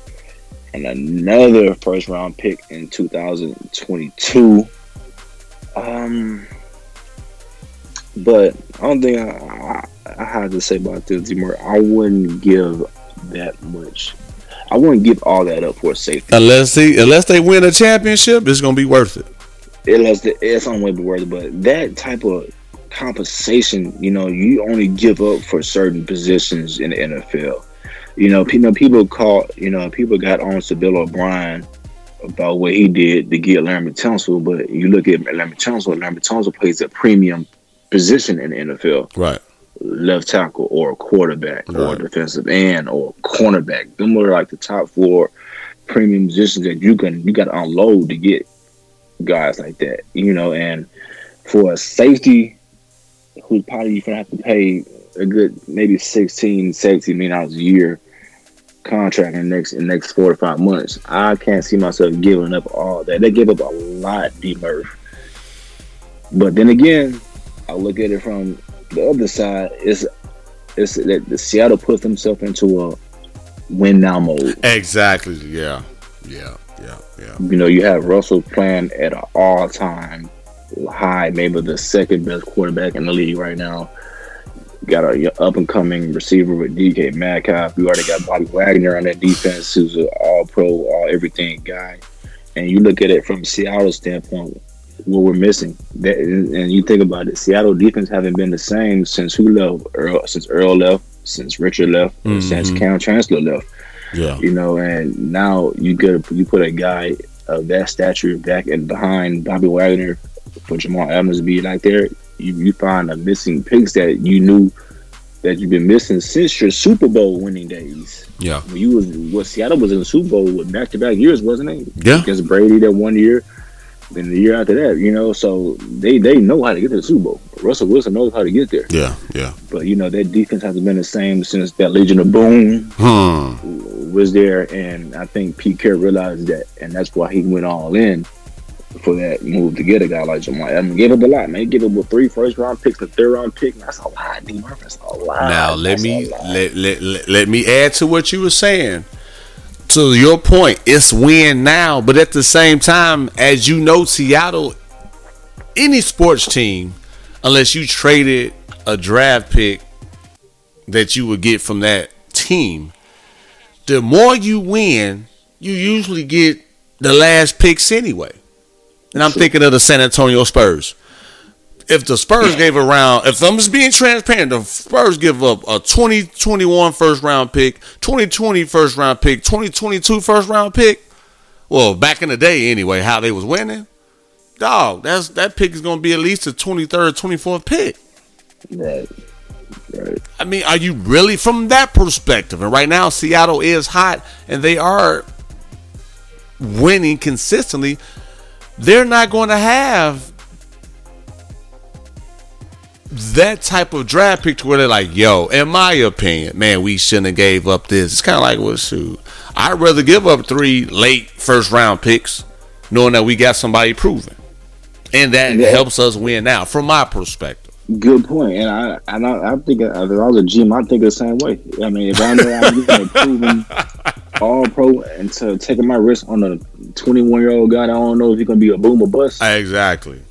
and another first round pick in 2022. Um, but I don't think I, I, I had to say about this anymore. I wouldn't give that much. I wouldn't give all that up for safety. Unless they unless they win a championship, it's gonna be worth it. Unless the, it's only be worth it, but that type of compensation, you know, you only give up for certain positions in the NFL. You know, people people call you know people got on to Bill O'Brien about what he did to get Laremy Tunsil, but you look at Laremy Tunsil, Laremy Tunsil plays a premium position in the NFL. Right. Left tackle or a quarterback right. or defensive end or cornerback. Them are like the top four premium positions that you can you gotta unload to get guys like that. You know, and for a safety who's probably gonna have to pay a good maybe 16, 17 million dollars a year contract in the next in the next four to five months. I can't see myself giving up all that. They gave up a lot, D Murph. But then again, I look at it from the other side. is it's that the Seattle puts themselves into a win now mode. Exactly. Yeah. Yeah. Yeah. Yeah. You know, you have Russell playing at an all time high, maybe the second best quarterback in the league right now got a up and coming receiver with DK Metcalf. You already got Bobby Wagner on that defense, who's an all pro, all everything guy. And you look at it from Seattle's standpoint, what we're missing. That, and you think about it, Seattle defense haven't been the same since who left? Earl, since Earl left, since Richard left, mm-hmm. since Kam Chancellor left. Yeah, you know, and now you get you put a guy of that stature back and behind Bobby Wagner for Jamal Adams to be like there you, you find a missing piece that you knew that you've been missing since your Super Bowl winning days. Yeah, when you was what Seattle was in the Super Bowl with back to back years, wasn't it? Yeah, against Brady that one year, then the year after that, you know. So they they know how to get to the Super Bowl. Russell Wilson knows how to get there. Yeah, yeah. But you know that defense hasn't been the same since that Legion of Boom hmm. was there, and I think Pete Carroll realized that, and that's why he went all in for that move to get a guy like Jamal Adams. Gave up a lot, man. Give up with three first round picks, a third round pick. That's a lot, D. Murphy. That's a lot. Now let That's me let, let, let, let me add to what you were saying. To your point, it's win now, but at the same time, as you know, Seattle, any sports team, unless you traded a draft pick that you would get from that team, the more you win, you usually get the last picks anyway. And I'm thinking of the San Antonio Spurs. If the Spurs gave a round, if I'm just being transparent, the Spurs give up a 2021 first round pick, 2020 first round pick, 2022 first round pick. Well, back in the day anyway, how they was winning. Dog, that's that pick is gonna be at least a 23rd, 24th pick. Right. Right. I mean, are you really from that perspective? And right now, Seattle is hot and they are winning consistently. They're not going to have that type of draft pick to where they're like, yo, in my opinion, man, we shouldn't have gave up this. It's kind of like, well, shoot, I'd rather give up three late first round picks, knowing that we got somebody proven, and that Yeah. helps us win now, from my perspective. Good point, and I and I, I think uh, if I was a GM, I think the same way. I mean, if I know I'm getting a proven all pro and to taking my risk on a 21 year old guy, I don't know if he's gonna be a boom or bust. Exactly.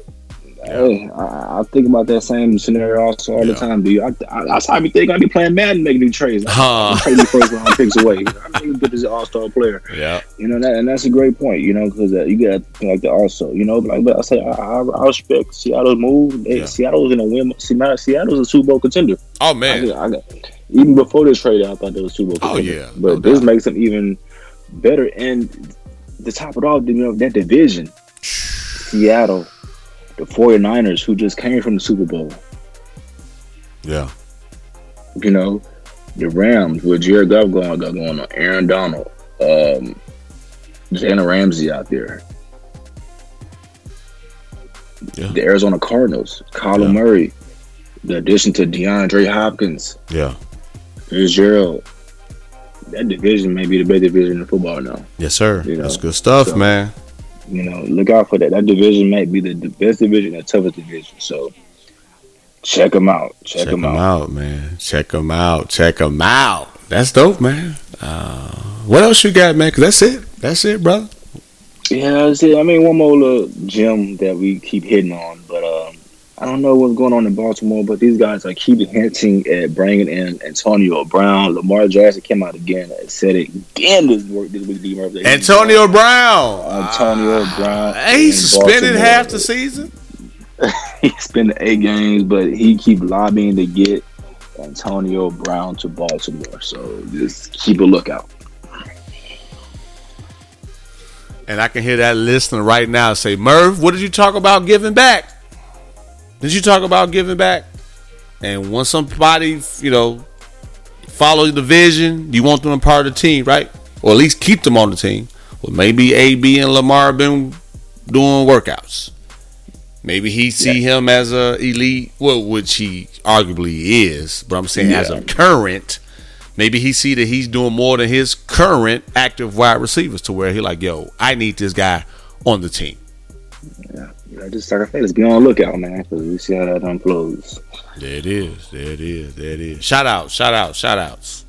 Hey, I, I think about that same scenario also all Yeah. the time, dude. I, I, I be thinking. I be playing Madden, making new trades. Huh. I'm trading first round picks away. I mean, get this all star player. Yeah. You know that, and that's a great point. You know, because uh, you got like that also. You know, but like but I say, I, I, I respect Seattle's move. They, Yeah. Seattle's gonna win. Seattle- Seattle's a Super Bowl contender. Oh man. I got, even before this trade, I thought they was Super Bowl. Oh, contender. yeah, but no this doubt. makes them even better. And the top of it all, you know, that division, Seattle, the 49ers, who just came from the Super Bowl. Yeah. You know, the Rams with Jared Goff going got going on, Aaron Donald, um, Jalen Ramsey out there. Yeah. The Arizona Cardinals, Kyler Yeah. Murray, the addition to DeAndre Hopkins, Yeah. Fitzgerald. That division may be the best division in football now. Yes, sir. You know, That's good stuff, so- man. You know, look out for that. That division might be the, the best division, the toughest division. So check them out. Check, Check them them out. out, man. Check them out. Check them out. That's dope, man. Uh, what else you got, man? 'Cause that's it. That's it, brother. Yeah, that's it. I mean, one more little gem that we keep hitting on, but um, I don't know what's going on in Baltimore, but these guys are keep hinting at bringing in Antonio Brown. Lamar Jackson came out again and said it again this work this week. Murphy. Antonio Brown. Antonio Brown. Uh, he's in suspended Baltimore. half the season. He's been to eight games, but he keep lobbying to get Antonio Brown to Baltimore. So just keep a lookout. And I can hear that listener right now say, Merv, what did you talk about giving back? Did you talk about giving back? And once somebody, you know, follows the vision, you want them a part of the team, right? Or at least keep them on the team. Well, maybe AB and Lamar have been doing workouts. Maybe he see him as a elite, well, which he arguably is. But I'm saying as a current, maybe he see that he's doing more than his current active wide receivers to where he like, yo, I need this guy on the team. Yeah, just like I said, let's be on the lookout, man, because we see how that unfolds. There it is. There it is. There it is. Shout out. Shout out. Shout outs.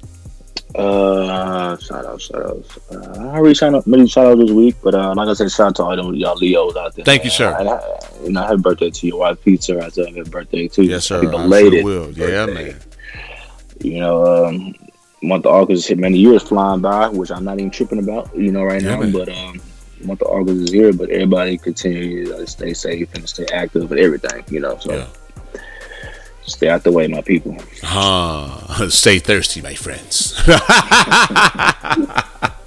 Uh, shout out, shout outs. Uh, I already shout out many shout outs this week, but uh, like I said, shout out to all y'all Leos out there. Thank you, sir. And I, you know, happy birthday to your wife, Pizza. I said happy birthday too. Yes, sir. Happy I sure belated. will. Yeah, birthday. man. You know, um, month of August hit many years flying by, which I'm not even tripping about. You know, right Yeah, now, man. but um, month of August is here. But everybody continue to stay safe and stay active and everything. You know, so Yeah. stay out the way, my people. Huh. Stay thirsty, my friends.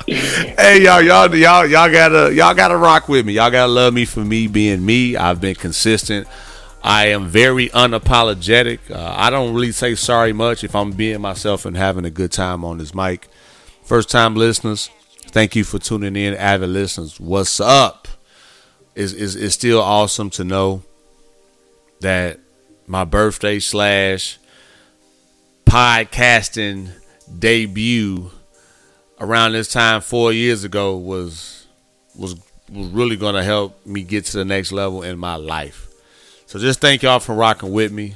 hey y'all, y'all, y'all, y'all gotta, y'all gotta rock with me. Y'all gotta love me for me being me. I've been consistent. I am very unapologetic. Uh, I don't really say sorry much if I'm being myself and having a good time on this mic. First time listeners, thank you for tuning in. Avid listeners, what's up? Is is is still awesome to know that my birthday slash podcasting debut around this time four years ago was was was really going to help me get to the next level in my life. So just thank y'all for rocking with me.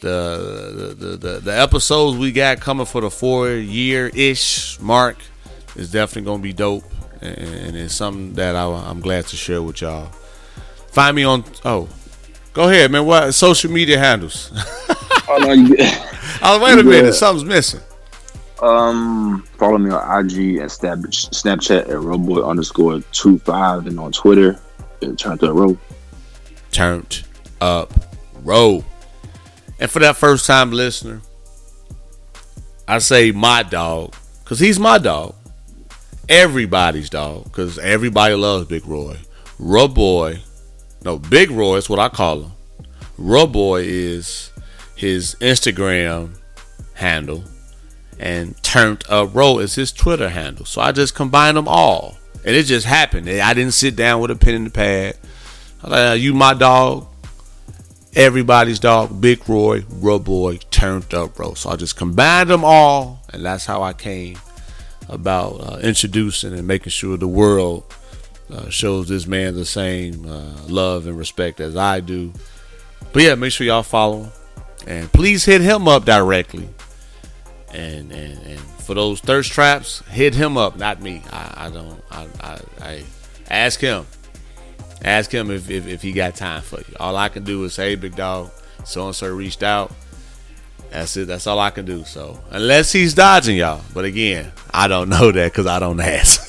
The the the, the, the episodes we got coming for the four year ish mark is definitely going to be dope, and, it's something that I, I'm glad to share with y'all. Find me on oh, go ahead, man. What social media handles? Oh no, you Oh, wait a minute. Something's missing. Um, follow me on IG and Snap, Snapchat at Roboy underscore two five and on Twitter at Turn to Row. Turned up road. And for that first time listener, I say my dog because he's my dog. Everybody's dog because everybody loves Big Roy. Rub Boy, no, Big Roy is what I call him. Rub Roboy is his Instagram handle, and Turned Up Row is his Twitter handle. So I just combined them all, and it just happened. I didn't sit down with a pen and the pad. Like, you my dog, everybody's dog, Big Roy, Rub Boy, Turned Up Row. So I just combined them all, and that's how I came about uh, introducing and making sure the world uh, shows this man the same uh, love and respect as I do. But yeah, make sure y'all follow him, and please hit him up directly. And and, and for those thirst traps, hit him up, not me. I, I don't. I, I I ask him. Ask him if, if, if he got time for you. All I can do is say, hey, big dog, so and so reached out. That's it. That's all I can do. So unless he's dodging y'all, but again, I don't know that because I don't ask.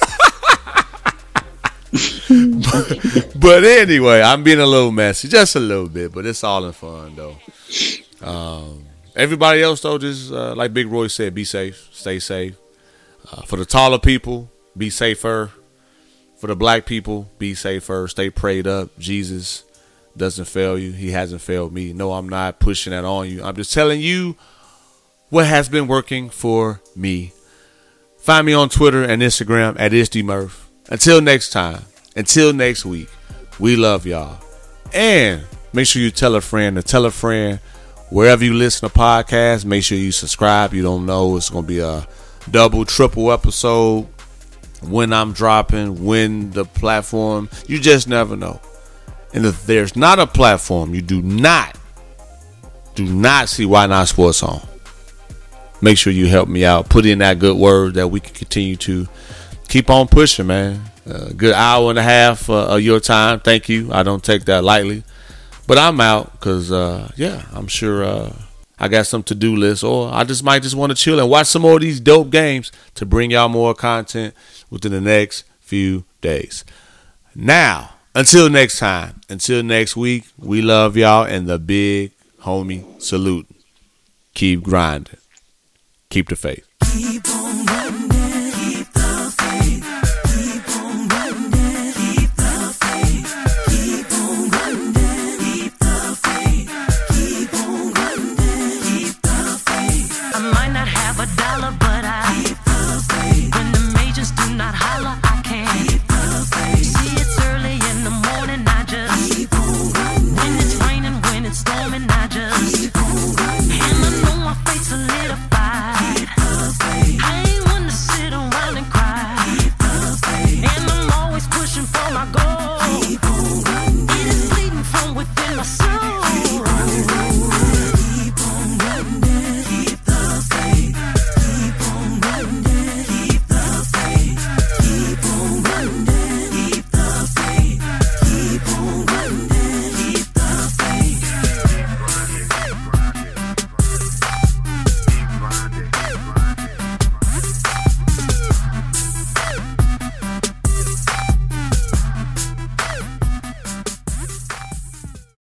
but, but anyway, I'm being a little messy, just a little bit, but it's all in fun though. Um, everybody else though, just uh, like Big Roy said, be safe, stay safe. Uh, for the taller people, be safer. For the black people, be safer, stay prayed up. Jesus doesn't fail you. He hasn't failed me. No, I'm not pushing that on you. I'm just telling you what has been working for me. Find me on Twitter and Instagram at IsDMurph. Until next time, until next week, we love y'all. And make sure you tell a friend to tell a friend wherever you listen to podcasts. Make sure you subscribe. You don't know it's going to be a double, triple episode when I'm dropping, when the platform. You just never know. And if there's not a platform, you do not, do not see Why Not Sports on. Make sure you help me out. Put in that good word that we can continue to keep on pushing, man. A good hour and a half uh, of your time. Thank you. I don't take that lightly. But I'm out because, uh, yeah, I'm sure uh, I got some to do list, or I just might just want to chill and watch some more of these dope games to bring y'all more content within the next few days. Now, until next time, until next week, we love y'all and the big homie salute. Keep grinding. Keep the faith. Keep